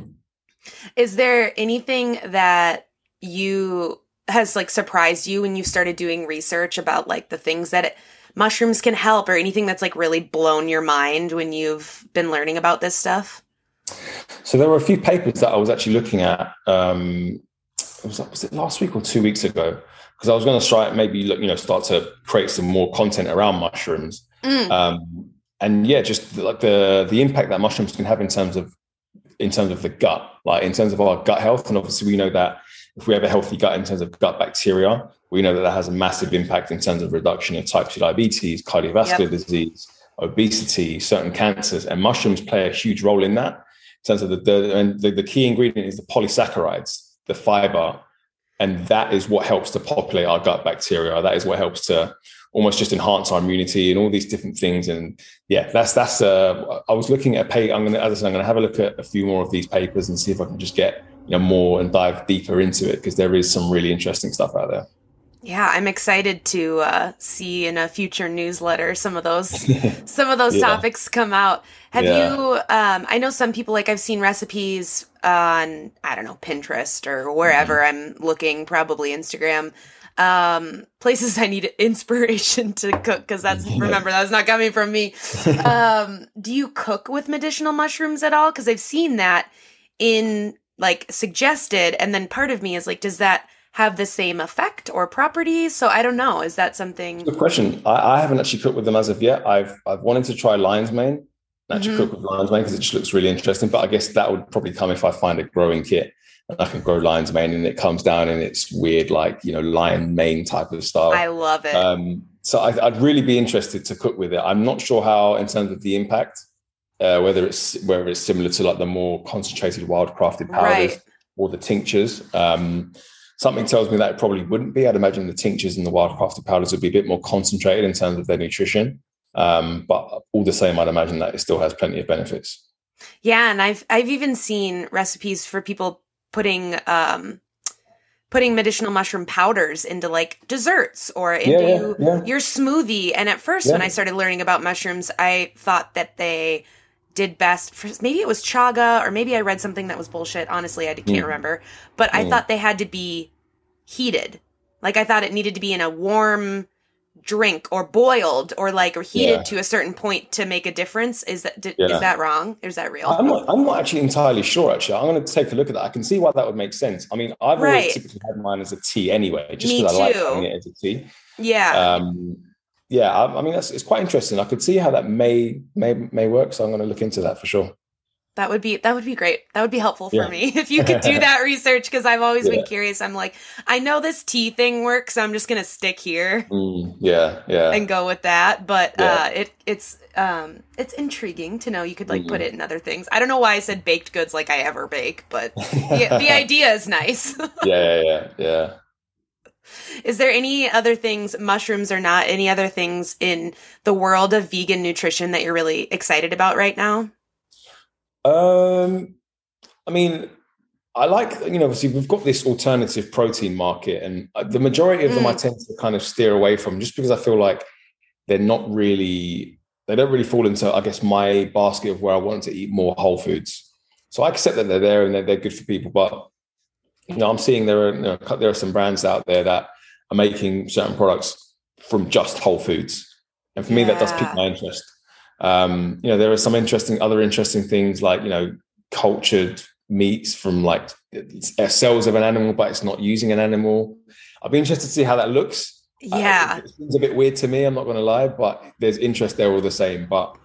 Is there anything that you has like surprised you when you started doing research about like the things that it, mushrooms can help or anything that's like really blown your mind when you've been learning about this stuff? So there were a few papers that I was actually looking at. Um, it was, was it last week or two weeks ago? Because I was going to try maybe look, you know start to create some more content around mushrooms. Mm, Um, and yeah, just like the the impact that mushrooms can have in terms of in terms of the gut, like in terms of our gut health. And obviously, we know that if we have a healthy gut in terms of gut bacteria, we know that that has a massive impact in terms of reduction of type 2 diabetes, cardiovascular disease, obesity, certain cancers. And mushrooms play a huge role in that. In terms of the, the and the, the key ingredient is the polysaccharides, the fiber. And that is what helps to populate our gut bacteria. That is what helps to almost just enhance our immunity and all these different things. And yeah, that's that's. Uh, I was looking at a pay. I'm gonna, as I said, I'm gonna have a look at a few more of these papers and see if I can just get you know more and dive deeper into it because there is some really interesting stuff out there. Yeah, I'm excited to uh, see in a future newsletter some of those some of those Yeah. topics come out. Have Yeah. you? Um, I know some people like I've seen recipes on I don't know Pinterest or wherever Mm-hmm. I'm looking, probably Instagram. Um, places I need inspiration to cook because that's remember that's not coming from me. um, do you cook with medicinal mushrooms at all? Because I've seen that in like suggested, and then part of me is like, does that have the same effect or properties? So I don't know. Is that something? Good question. I, I haven't actually cooked with them as of yet. I've I've wanted to try lion's mane, actually Mhm. cook with lion's mane because it just looks really interesting. But I guess that would probably come if I find a growing kit and I can grow lion's mane and it comes down and its weird like you know lion mane type of style. I love it. Um, so I, I'd really be interested to cook with it. I'm not sure how, in terms of the impact, uh, whether it's whether it's similar to like the more concentrated wild crafted powders Right. or the tinctures. Um, something tells me that it probably wouldn't be. I'd imagine the tinctures and the wild crafted powders would be a bit more concentrated in terms of their nutrition. Um, but all the same, I'd imagine that it still has plenty of benefits. Yeah, and I've I've even seen recipes for people putting um putting medicinal mushroom powders into like desserts or into yeah, yeah. your smoothie. And at first when I started learning about mushrooms, I thought that they did best for maybe it was chaga or maybe I read something that was bullshit. Honestly, I can't Mm. remember. But I Mm. thought they had to be heated. Like I thought it needed to be in a warm drink or boiled or like or heated Yeah. to a certain point to make a difference. Is that Yeah. is that wrong? Is that real? I'm not, I'm not actually entirely sure. Actually, I'm going to take a look at that. I can see why that would make sense. I mean, I've Right. always typically had mine as a tea anyway, just because I like having it as a tea. yeah. Um, yeah, I, I mean, that's it's quite interesting. I could see how that may may may work. So I'm going to look into that for sure. That would be that would be great. That would be helpful for Yeah. me if you could do that research because I've always been curious. I'm like, I know this tea thing works. So I'm just gonna stick here Mm, yeah, yeah, and go with that. But Yeah. uh, it it's um it's intriguing to know you could like put Mhm. it in other things. I don't know why I said baked goods like I ever bake, but the, the idea is nice. yeah, yeah, yeah, yeah. is there any other things, mushrooms or not, any other things in the world of vegan nutrition that you're really excited about right now? Um, I mean, I like you know, obviously we've got this alternative protein market, and uh, the majority of them I Mm. tend to kind of steer away from, just because I feel like they're not really, they don't really fall into, I guess, my basket of where I want to eat more whole foods. So I accept that they're there and they're, they're good for people, but you know, I'm seeing there are you know, there are some brands out there that are making certain products from just whole foods, and for yeah. me, that does pique my interest. Um, you know, there are some interesting other interesting things like you know cultured meats from like cells of an animal, but it's not using an animal. I'd be interested to see how that looks. Yeah, uh, it seems a bit weird to me. I'm not going to lie, but there's interest there all the same. But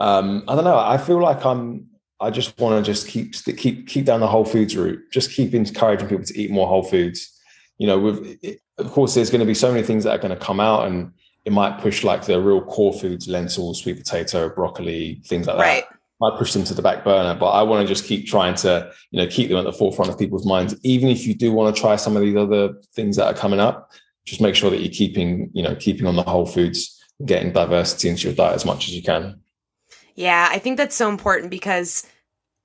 um, I don't know. I feel like I'm. I just want to just keep keep keep down the whole foods route. Just keep encouraging people to eat more whole foods. You know, with of course, there's going to be so many things that are going to come out, and it might push like the real core foods, lentils, sweet potato, broccoli, things like right. that. Might push them to the back burner, but I want to just keep trying to, you know, keep them at the forefront of people's minds. Even if you do want to try some of these other things that are coming up, just make sure that you're keeping, you know, keeping on the whole foods, getting diversity into your diet as much as you can. Yeah, I think that's so important because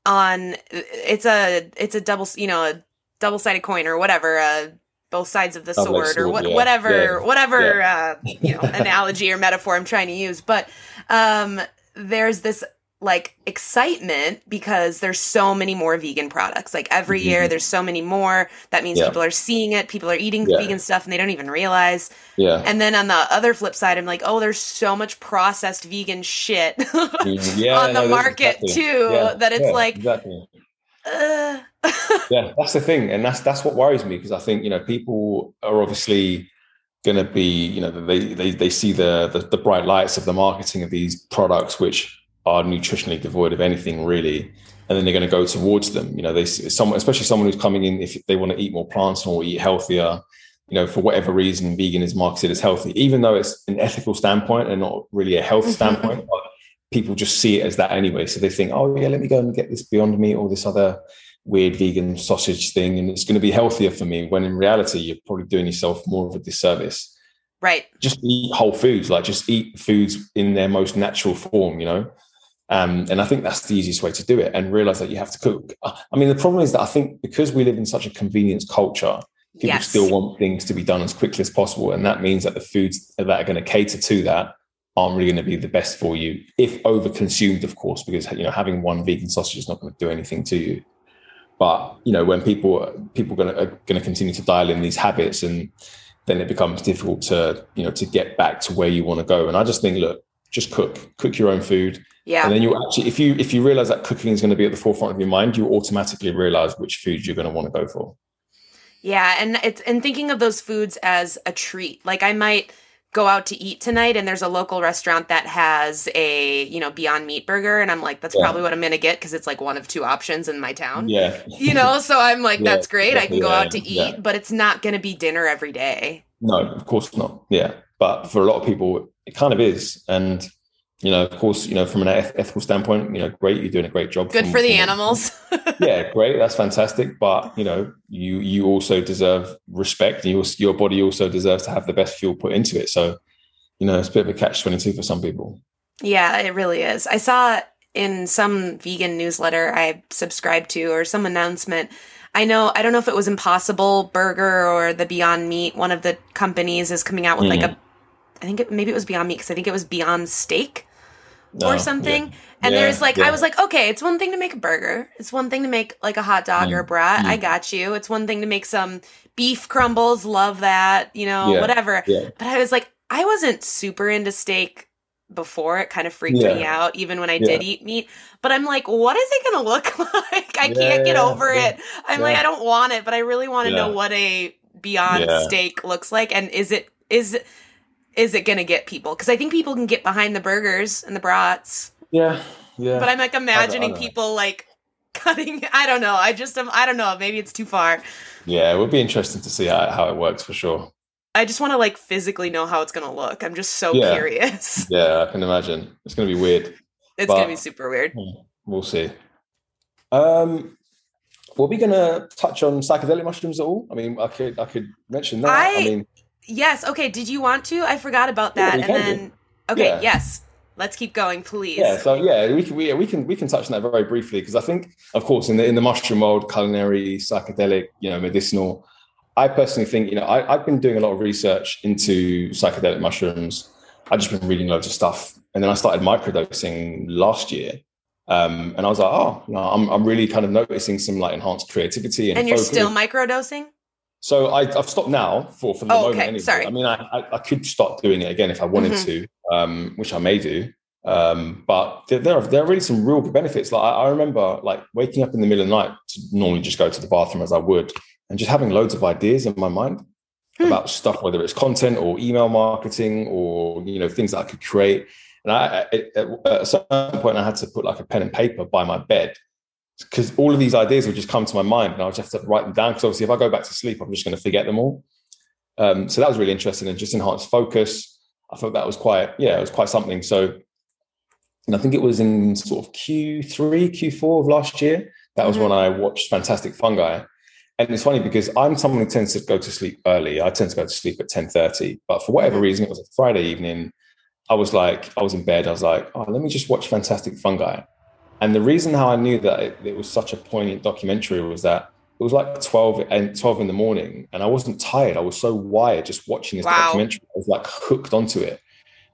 on it's a it's a double you know a double sided coin or whatever uh, both sides of the sword, sword, or what, yeah. whatever yeah. whatever yeah. Uh, you know analogy or metaphor I'm trying to use. But um, there's this like excitement because there's so many more vegan products. Like every mm-hmm. year there's so many more. That means people are seeing it, people are eating vegan stuff and they don't even realize. Yeah. And then on the other flip side, I'm like, oh, there's so much processed vegan shit mm, on the no, market exactly. too that it's like exactly. Uh. Yeah, that's the thing. And that's that's what worries me because I think, you know, people are obviously going to be, you know, they, they, they see the, the, the bright lights of the marketing of these products, which are nutritionally devoid of anything really and then they're going to go towards them you know they someone especially someone who's coming in if they want to eat more plants or eat healthier you know for whatever reason vegan is marketed as healthy even though it's an ethical standpoint and not really a health mm-hmm. standpoint but people just see it as that anyway so they think oh yeah let me go and get this beyond meat or this other weird vegan sausage thing and it's going to be healthier for me when in reality you're probably doing yourself more of a disservice right just eat whole foods like just eat foods in their most natural form you know um, and I think that's the easiest way to do it and realize that you have to cook. I mean, the problem is that I think because we live in such a convenience culture, people yes. still want things to be done as quickly as possible. And that means that the foods that are going to cater to that aren't really going to be the best for you if over consumed, of course, because you know having one vegan sausage is not going to do anything to you. But you know when people people are going to, are going to continue to dial in these habits, and then it becomes difficult to you know to get back to where you want to go. And I just think, look, just cook, cook your own food. Yeah. And then you actually, if you if you realize that cooking is going to be at the forefront of your mind, you automatically realize which foods you're going to want to go for. Yeah, and it's and thinking of those foods as a treat. Like I might go out to eat tonight and there's a local restaurant that has a you know beyond meat burger and i'm like that's yeah. probably what i'm gonna get because it's like one of two options in my town. Yeah. You know so i'm like yeah, that's great i can go yeah, out to eat but it's not gonna be dinner every day. No of course not yeah but for a lot of people it kind of is and you know, of course, you know, from an ethical standpoint, you know, great, you're doing a great job. Good from, for the animals. yeah, great, that's fantastic. But you know, you you also deserve respect. You your body also deserves to have the best fuel put into it. So, you know, it's a bit of a catch twenty two for some people. Yeah, it really is. I saw in some vegan newsletter I subscribed to or some announcement. I know I don't know if it was Impossible Burger or the Beyond Meat. One of the companies is coming out with mm. like a I think it, maybe it was Beyond Meat because I think it was Beyond Steak or something. Yeah. And yeah, there's like, yeah. I was like, okay, it's one thing to make a burger. It's one thing to make like a hot dog mm. or a brat. Mm. I got you. It's one thing to make some beef crumbles. Love that, you know, whatever. But I was like, I wasn't super into steak before. It kind of freaked me out, even when I did eat meat. But I'm like, what is it going to look like? I can't get over it. I'm like, I don't want it, but I really want to know what a Beyond Steak looks like. And is it, is is it going to get people? Because I think people can get behind the burgers and the brats. Yeah, yeah. But I'm like imagining I I people like cutting. I don't know. I just am. I don't know. Maybe it's too far. Yeah, it would be interesting to see how, how it works for sure. I just want to like physically know how it's going to look. I'm just so yeah. curious. Yeah, I can imagine. It's going to be weird. It's going to be super weird. Hmm, we'll see. Um, were we going to touch on psychedelic mushrooms at all? I mean, I could I could mention that. I, I mean, Yes. Okay. Did you want to? I forgot about that. Yeah, and then, do. okay. Yeah. Yes. Let's keep going, please. Yeah. So yeah, we can we, we can we can touch on that very briefly because I think, of course, in the in the mushroom world, culinary, psychedelic, you know, medicinal. I personally think, you know, I, I've been doing a lot of research into psychedelic mushrooms. I've just been reading loads of stuff, and then I started microdosing last year. Um, and I was like, oh, you know, I'm, I'm really kind of noticing some like enhanced creativity and, and you're focus. still microdosing. So I, have stopped now for for the Oh, moment. okay. Anyway. Sorry. I mean, I, I, I could start doing it again if I wanted Mhm. to, um, which I may do. Um, but there, there are there are really some real benefits. Like I, I remember like waking up in the middle of the night to normally just go to the bathroom as I would, and just having loads of ideas in my mind Hmm. about stuff, whether it's content or email marketing or you know things that I could create. And I, at a certain point, I had to put like a pen and paper by my bed because all of these ideas would just come to my mind, and I would just have to write them down. Because obviously, if I go back to sleep, I'm just going to forget them all. Um, so that was really interesting and just enhanced focus. I thought that was quite, yeah, it was quite something. So, and I think it was in sort of Q3, Q4 of last year. That was Mhm. when I watched Fantastic Fungi. And it's funny because I'm someone who tends to go to sleep early. I tend to go to sleep at 10:30. But for whatever Mhm. reason, it was a Friday evening. I was like, I was in bed. I was like, oh, let me just watch Fantastic Fungi. And the reason how I knew that it, it was such a poignant documentary was that it was like 12 and 12 in the morning and I wasn't tired. I was so wired just watching this Wow. documentary. I was like hooked onto it.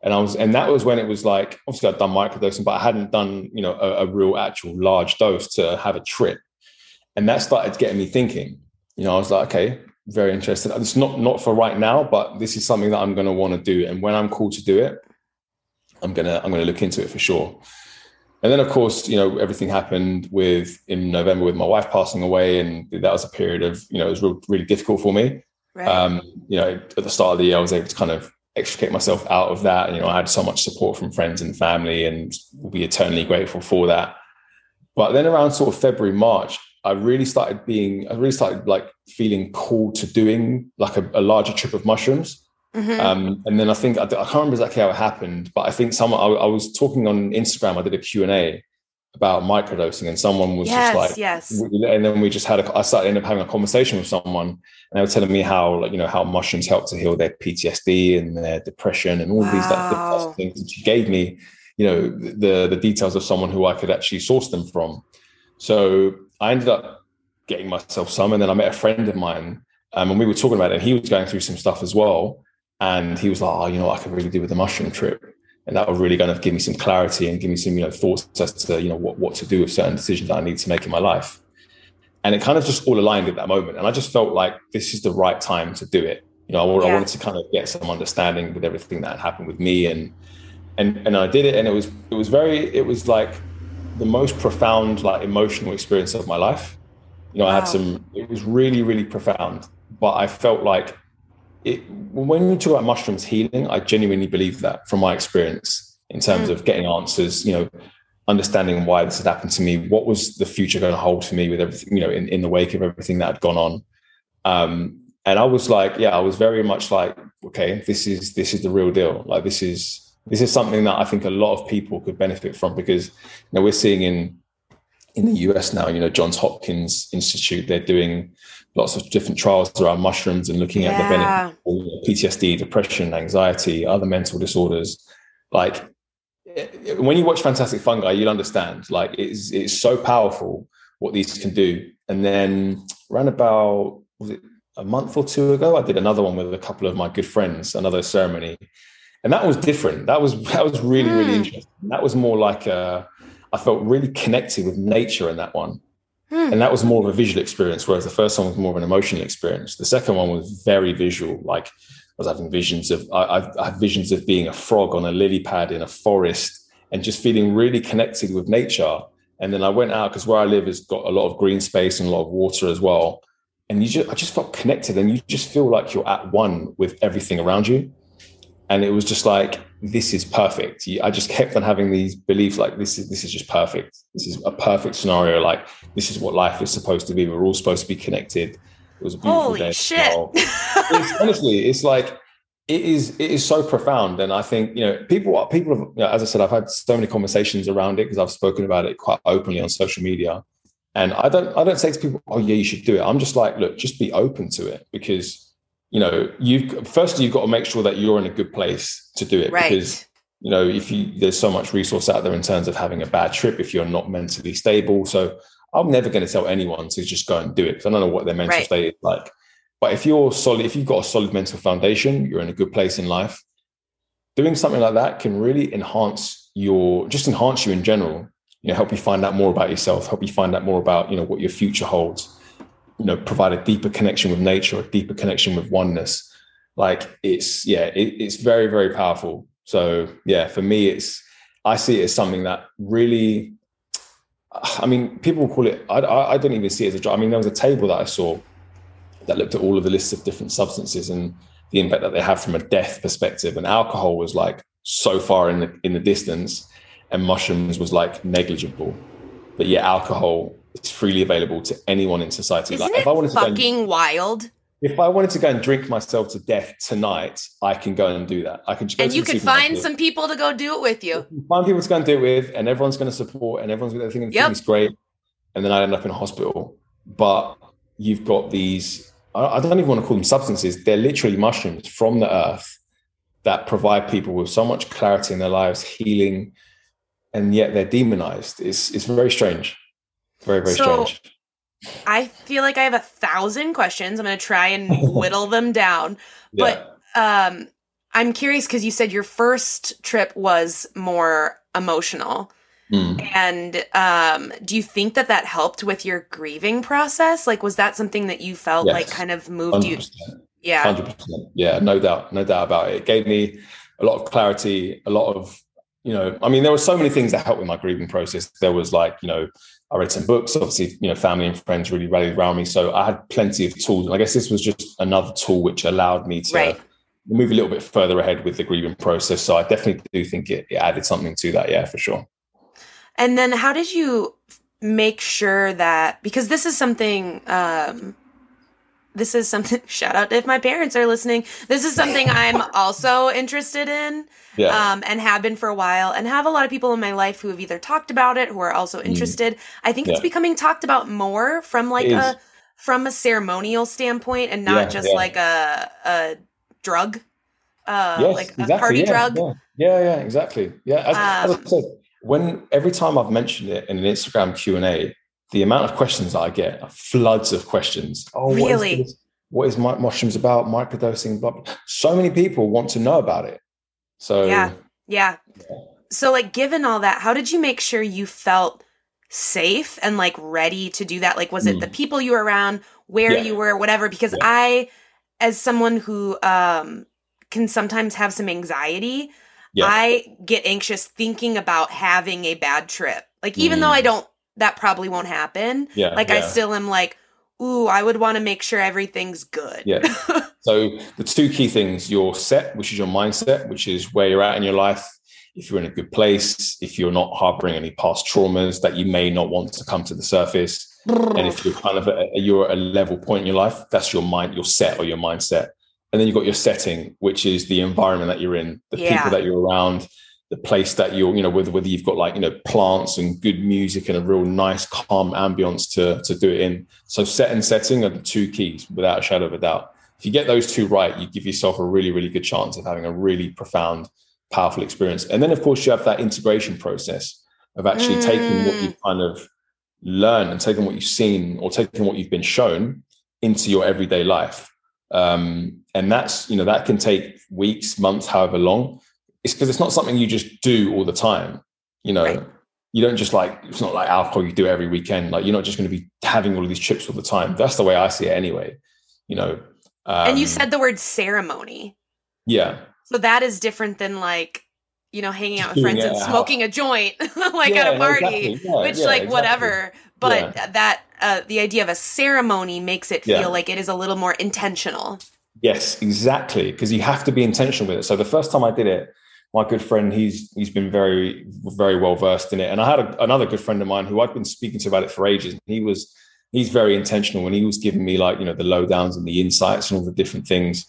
And I was, and that was when it was like, obviously I'd done microdosing, but I hadn't done, you know, a, a real actual large dose to have a trip. And that started getting me thinking, you know, I was like, okay, very interested. It's not, not for right now, but this is something that I'm going to want to do. And when I'm called to do it, I'm going to, I'm going to look into it for sure. And then, of course, you know, everything happened with in November with my wife passing away, and that was a period of, you know, it was real, really difficult for me. Right. Um, you know, at the start of the year, I was able to kind of extricate myself out of that. You know, I had so much support from friends and family, and will be eternally grateful for that. But then around sort of February, March, I really started being, I really started like feeling called to doing like a, a larger trip of mushrooms. Mhm. Um, and then I think I, I can't remember exactly how it happened, but I think someone I, I was talking on Instagram. I did a Q and A about microdosing, and someone was yes, just like, yes. and then we just had a, I started ended up having a conversation with someone, and they were telling me how like you know how mushrooms help to heal their PTSD and their depression and all of these like things. And she gave me, you know, the the details of someone who I could actually source them from. So I ended up getting myself some, and then I met a friend of mine, um, and we were talking about it, and he was going through some stuff as well, and he was like, "Oh, you know, what I could really do with the mushroom trip." And that would really kind of give me some clarity and give me some, you know, thoughts as to, you know, what, what to do with certain decisions that I need to make in my life. And it kind of just all aligned at that moment. And I just felt like this is the right time to do it. You know, I, wa- I wanted to kind of get some understanding with everything that had happened with me. And, and, and I did it. And it was, it was very, it was like the most profound, like emotional experience of my life. You know, I had some, it was really, really profound, but I felt like it, when you talk about mushrooms healing, I genuinely believe that from my experience in terms Mm. of getting answers, you know, understanding why this had happened to me, what was the future going to hold for me with everything, you know, in, in the wake of everything that had gone on. Um, and I was like, yeah, I was very much like, okay, this is this is the real deal. Like this is this is something that I think a lot of people could benefit from because you know we're seeing in in the US now, you know, Johns Hopkins Institute, they're doing lots of different trials around mushrooms and looking at the Yeah. benefits for you know, PTSD, depression, anxiety, other mental disorders. Like eh, when you watch Fantastic Fungi, you'll understand. Like it's it's so powerful what these can do. And then around about was it a month or two ago, I did another one with a couple of my good friends, another ceremony, and that was different. That was that was really really Mm. interesting. That was more like a, I felt really connected with nature in that one. Hmm. And that was more of a visual experience, whereas the first one was more of an emotional experience. The second one was very visual. Like I was having visions of, I, I- I had visions of being a frog on a lily pad in a forest and just feeling really connected with nature. And then I went out because where I live has got a lot of green space and a lot of water as well. And you just, I just felt connected and you just feel like you're at one with everything around you. And it was just like, this is perfect. I just kept on having these beliefs like this is this is just perfect. This is a perfect scenario. Like this is what life is supposed to be. We're all supposed to be connected. It was a beautiful Holy day. shit. It's, honestly, it's like it is. It is so profound, and I think you know people. People, have, you know, as I said, I've had so many conversations around it because I've spoken about it quite openly on social media. And I don't. I don't say to people, "Oh yeah, you should do it." I'm just like, look, just be open to it because you know you've firstly you've got to make sure that you're in a good place to do it right. because you know if you there's so much resource out there in terms of having a bad trip if you're not mentally stable so i'm never going to tell anyone to just go and do it because i don't know what their mental Right. state is like but if you're solid if you've got a solid mental foundation you're in a good place in life doing something like that can really enhance your just enhance you in general you know, help you find out more about yourself, help you find out more about, you know, what your future holds, you know, provide a deeper connection with nature, a deeper connection with oneness. Like it's, yeah, it, it's very, very powerful. So yeah, for me, it's, I see it as something that really, I mean, people call it, I, I don't even see it as a job. I mean, there was a table that I saw that looked at all of the lists of different substances and the impact that they have from a death perspective. And alcohol was like so far in the in the distance, and mushrooms was like negligible. But yet, alcohol is freely available to anyone in society. Isn't like, it if I wanted fucking to fucking wild? If I wanted to go and drink myself to death tonight, I can go and do that. I can and you can find some people to go do it with you. Find people to go and do it with, and everyone's going to support, and everyone's going to think yep. it's great. And then I end up in a hospital. But you've got these I don't even want to call them substances. They're literally mushrooms from the earth that provide people with so much clarity in their lives, healing, and yet they're demonized. It's it's very strange. Very, very so, strange. I feel like I have a thousand questions. I'm gonna try and whittle them down. But yeah. um I'm curious because you said your first trip was more emotional. Mm. And um, do you think that that helped with your grieving process? Like, was that something that you felt yes. like kind of moved 100%. you? Yeah. 100%. Yeah, no doubt. No doubt about it. It gave me a lot of clarity, a lot of, you know, I mean, there were so many things that helped with my grieving process. There was like, you know, I read some books. Obviously, you know, family and friends really rallied around me. So I had plenty of tools. And I guess this was just another tool which allowed me to right. move a little bit further ahead with the grieving process. So I definitely do think it, it added something to that. Yeah, for sure. And then how did you make sure that because this is something um this is something shout out if my parents are listening this is something i'm also interested in yeah. um, and have been for a while and have a lot of people in my life who have either talked about it who are also mm. interested mm. i think yeah. it's becoming talked about more from like a from a ceremonial standpoint and not yeah, just like a a drug uh yes, like exactly, a party drug yeah. yeah exactly yeah as, um, as I said, when every time I've mentioned it in an Instagram Q and A, the amount of questions that I get are floods of questions. Oh, really? What is, what is mushrooms about? Microdosing? Blah, blah. So many people want to know about it. So yeah, yeah. yeah. So like, given all that, how did you make sure you felt safe and like ready to do that? Like, was it mm. the people you were around, where yeah. you were, whatever? Because yeah. I, as someone who um, can sometimes have some anxiety, yeah. I get anxious thinking about having a bad trip. Like even mm. though I mm. don't that probably won't happen. Yeah. Like yeah. I still am like, ooh, I would want to make sure everything's good. Yeah. so the two key things, your set, which is your mindset, which is where you're at in your life. If you're in a good place, if you're not harboring any past traumas that you may not want to come to the surface, and if you're kind of a, you're at a level point in your life, that's your mind, your set or your mindset and then you've got your setting which is the environment that you're in the yeah. people that you're around the place that you're you know whether whether you've got like you know plants and good music and a real nice calm ambience to to do it in so set and setting are the two keys without a shadow of a doubt if you get those two right you give yourself a really really good chance of having a really profound powerful experience and then of course you have that integration process of actually mm. taking what you've kind of learned and taking what you've seen or taking what you've been shown into your everyday life um, and that's, you know, that can take weeks, months, however long. It's because it's not something you just do all the time. You know, right. you don't just like, it's not like alcohol you do every weekend. Like you're not just going to be having all of these chips all the time. That's the way I see it anyway. You know. Um, and you um, said the word ceremony. Yeah. So that is different than like, you know, hanging out with friends and smoking a joint like yeah, at a party, exactly. yeah, which like exactly. whatever. But that uh, the idea of a ceremony makes it feel like it is a little more intentional. Yes, exactly. Because you have to be intentional with it. So the first time I did it, my good friend, he's he's been very very well versed in it, and I had a, another good friend of mine who I'd been speaking to about it for ages. He was he's very intentional, and he was giving me like you know the lowdowns and the insights and all the different things.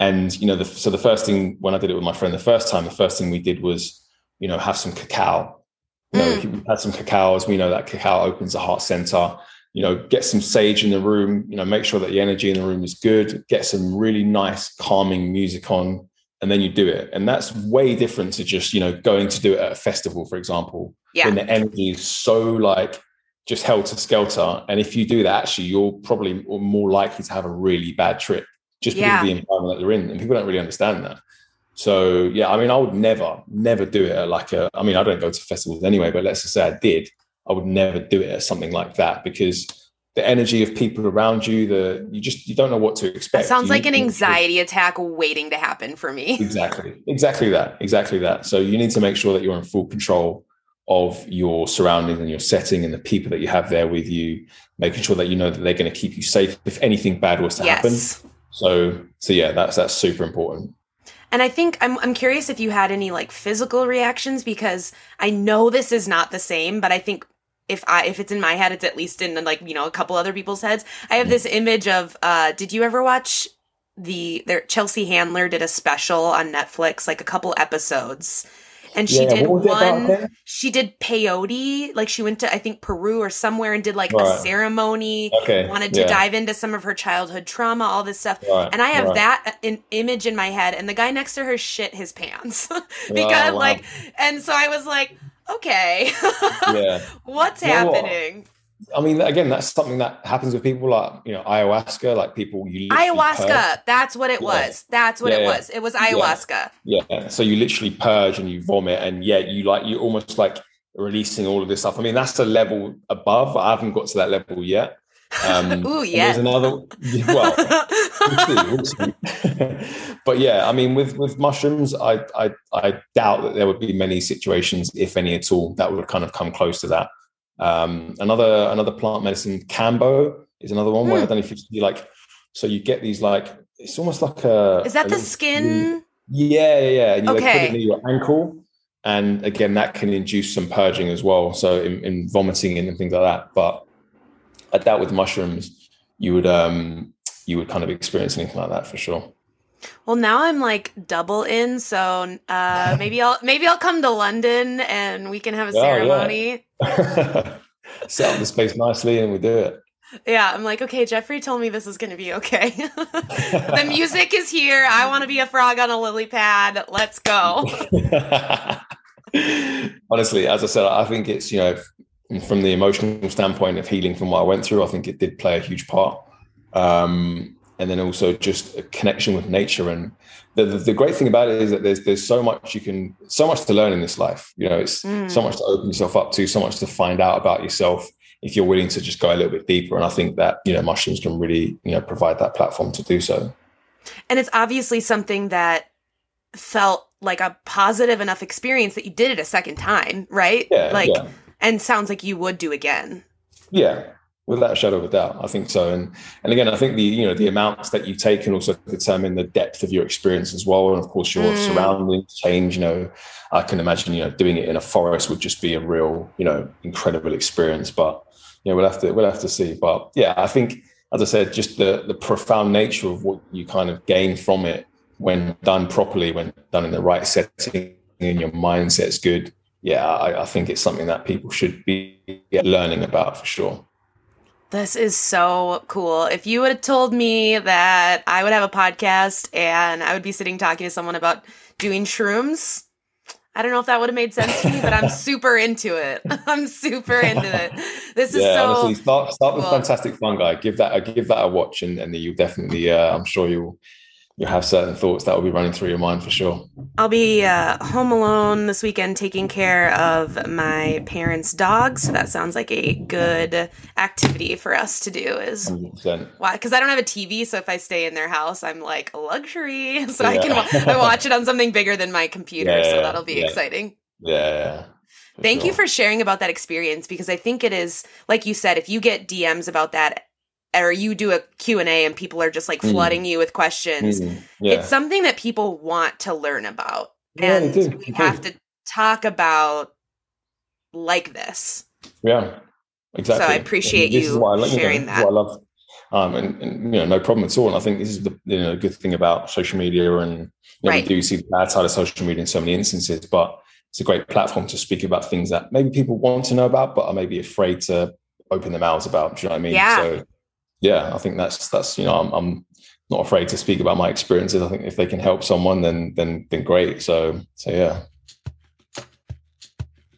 And you know, the, so the first thing when I did it with my friend the first time, the first thing we did was you know have some cacao. You know, mm. we had some cacao, as we know that cacao opens the heart center you know, get some sage in the room, you know, make sure that the energy in the room is good, get some really nice calming music on, and then you do it. And that's way different to just, you know, going to do it at a festival, for example. Yeah. When the energy is so like just helter skelter. And if you do that, actually, you're probably more likely to have a really bad trip just because yeah. of the environment that you're in. And people don't really understand that. So yeah, I mean, I would never, never do it at like a. I mean, I don't go to festivals anyway, but let's just say I did, I would never do it at something like that because the energy of people around you, the you just you don't know what to expect. That sounds You like an need to- anxiety attack waiting to happen for me. Exactly, exactly that, exactly that. So you need to make sure that you're in full control of your surroundings and your setting and the people that you have there with you, making sure that you know that they're going to keep you safe if anything bad was to happen. Yes. So, so yeah, that's that's super important. And I think I'm I'm curious if you had any like physical reactions because I know this is not the same, but I think if I if it's in my head, it's at least in like you know a couple other people's heads. I have this image of. uh Did you ever watch the there Chelsea Handler did a special on Netflix like a couple episodes, and she Yeah, did what was it about one. She did peyote, like she went to I think Peru or somewhere and did like a ceremony. Okay, Wanted to yeah, dive into some of her childhood trauma, all this stuff. right, And I have right. that in, image in my head, and the guy next to her shit his pants because, Oh, wow. like, and so I was like, okay, Yeah, what's You know what? happening? I mean, again, that's something that happens with people like you know ayahuasca, like people you Ayahuasca. purge. That's what it Yeah. was. That's what Yeah, it yeah. was. It was ayahuasca. Yeah, so you literally purge and you vomit, and yeah, you like you're almost like releasing all of this stuff. I mean, that's a level above. I haven't got to that level yet. Um, Ooh, yeah. There's another. Well, we'll see, we'll see. but yeah, I mean, with with mushrooms, I, I I doubt that there would be many situations, if any at all, that would kind of come close to that. Um, another another plant medicine, Kambo, is another one where I Hmm. don't know if you see like, so you get these like it's almost like a. Is that a the skin? yeah, yeah, yeah. And you like, put it near your ankle. And again, that can induce some purging as well. So in, in vomiting and things like that. But I doubt with mushrooms you would um you would kind of experience anything like that for sure. Well, now I'm like double in, so uh, maybe I'll maybe I'll come to London and we can have a Oh, yeah. ceremony. Set up the space nicely and we do it. Yeah, I'm like, okay, Jeffrey told me this is going to be okay. the music is here. I want to be a frog on a lily pad. Let's go. Honestly, as I said, I think it's, you know, from the emotional standpoint of healing from what I went through, I think it did play a huge part. Um, and then also just a connection with nature. And the, the, the great thing about it is that there's there's so much you can, so much to learn in this life. You know, it's Mm. so much to open yourself up to, so much to find out about yourself if you're willing to just go a little bit deeper. And I think that, you know, mushrooms can really, you know, provide that platform to do so. And it's obviously something that felt like a positive enough experience that you did it a second time, right? Yeah. like, yeah. And sounds like you would do again. Yeah, without a shadow of a doubt, I think so. And and again, I think the you know the amounts that you take can also determine the depth of your experience as well. And of course, your Mm. surroundings change. You know, I can imagine you know doing it in a forest would just be a real you know incredible experience. But yeah, we'll have to we'll have to see. But yeah, I think as I said, just the the profound nature of what you kind of gain from it when done properly, when done in the right setting, and your mindset's good. Yeah, I, I think it's something that people should be learning about for sure. This is so cool. If you would have told me that I would have a podcast and I would be sitting talking to someone about doing shrooms, I don't know if that would have made sense to me, but I'm super into it. I'm super into it. This is yeah, so honestly, start start with. Fantastic Fungi. Give that a give that a watch, and and you definitely, uh, I'm sure you'll you'll have certain thoughts that will be running through your mind for sure. I'll be uh, home alone this weekend taking care of my parents' dog. So that sounds like a good activity for us to do. Is 100%. why? Because I don't have a TV, so if I stay in their house, I'm like luxury, so I can wa- I watch it on something bigger than my computer. Yeah, so that'll be yeah. exciting. Yeah. Thank you for sharing about that experience because I think it is like you said if you get DMs about that or you do a Q&A and people are just like Mm. flooding you with questions Mm, yeah. it's something that people want to learn about Yeah, and do, we have do. to talk about like this. Yeah, exactly. So I appreciate And you I, you know, sharing this I love. Um, and, and you know, no problem at all. And I think this is the you know good thing about social media, and you know, Right. we do see the bad side of social media in so many instances, but it's a great platform to speak about things that maybe people want to know about, but are maybe afraid to open their mouths about. Do you know what I mean? Yeah. So yeah, I think that's that's you know, I'm, I'm not afraid to speak about my experiences. I think if they can help someone, then then then great. So so yeah.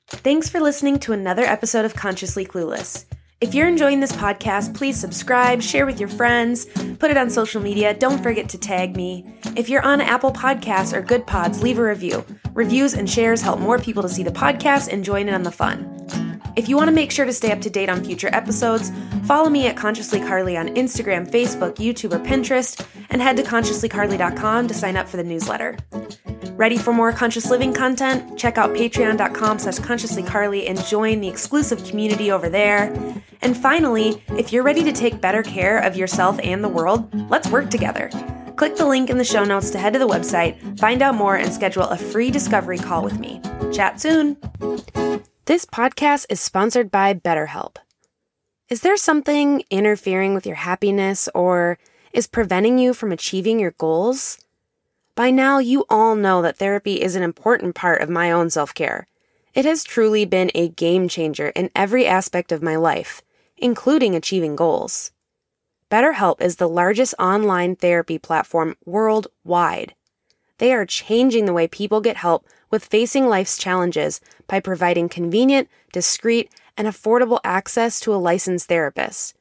Thanks for listening to another episode of Consciously Clueless. If you're enjoying this podcast, please subscribe, share with your friends, put it on social media. Don't forget to tag me. If you're on Apple Podcasts or Goodpods, leave a review. Reviews and shares help more people to see the podcast and join in on the fun. If you want to make sure to stay up to date on future episodes, follow me at Consciously Carly on Instagram, Facebook, YouTube, or Pinterest, and head to consciouslycarly.com to sign up for the newsletter. Ready for more conscious living content? Check out patreon.com slash consciouslycarly and join the exclusive community over there. And finally, if you're ready to take better care of yourself and the world, let's work together. Click the link in the show notes to head to the website, find out more, and schedule a free discovery call with me. Chat soon. This podcast is sponsored by BetterHelp. Is there something interfering with your happiness or is preventing you from achieving your goals? By now, you all know that therapy is an important part of my own self care. It has truly been a game changer in every aspect of my life, including achieving goals. BetterHelp is the largest online therapy platform worldwide. They are changing the way people get help with facing life's challenges by providing convenient, discreet, and affordable access to a licensed therapist.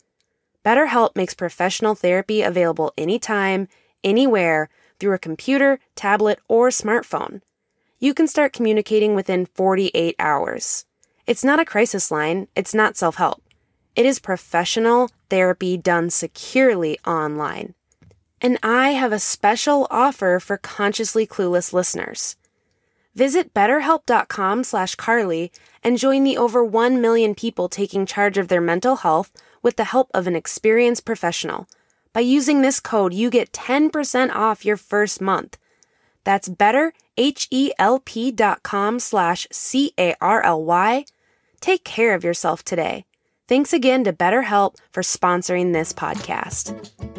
BetterHelp makes professional therapy available anytime, anywhere through a computer, tablet, or smartphone. You can start communicating within 48 hours. It's not a crisis line, it's not self help. It is professional therapy done securely online. And I have a special offer for consciously clueless listeners. Visit betterhelp.com slash Carly and join the over 1 million people taking charge of their mental health with the help of an experienced professional – by using this code, you get 10% off your first month. That's betterhelp.com slash C-A-R-L-Y. Take care of yourself today. Thanks again to BetterHelp for sponsoring this podcast.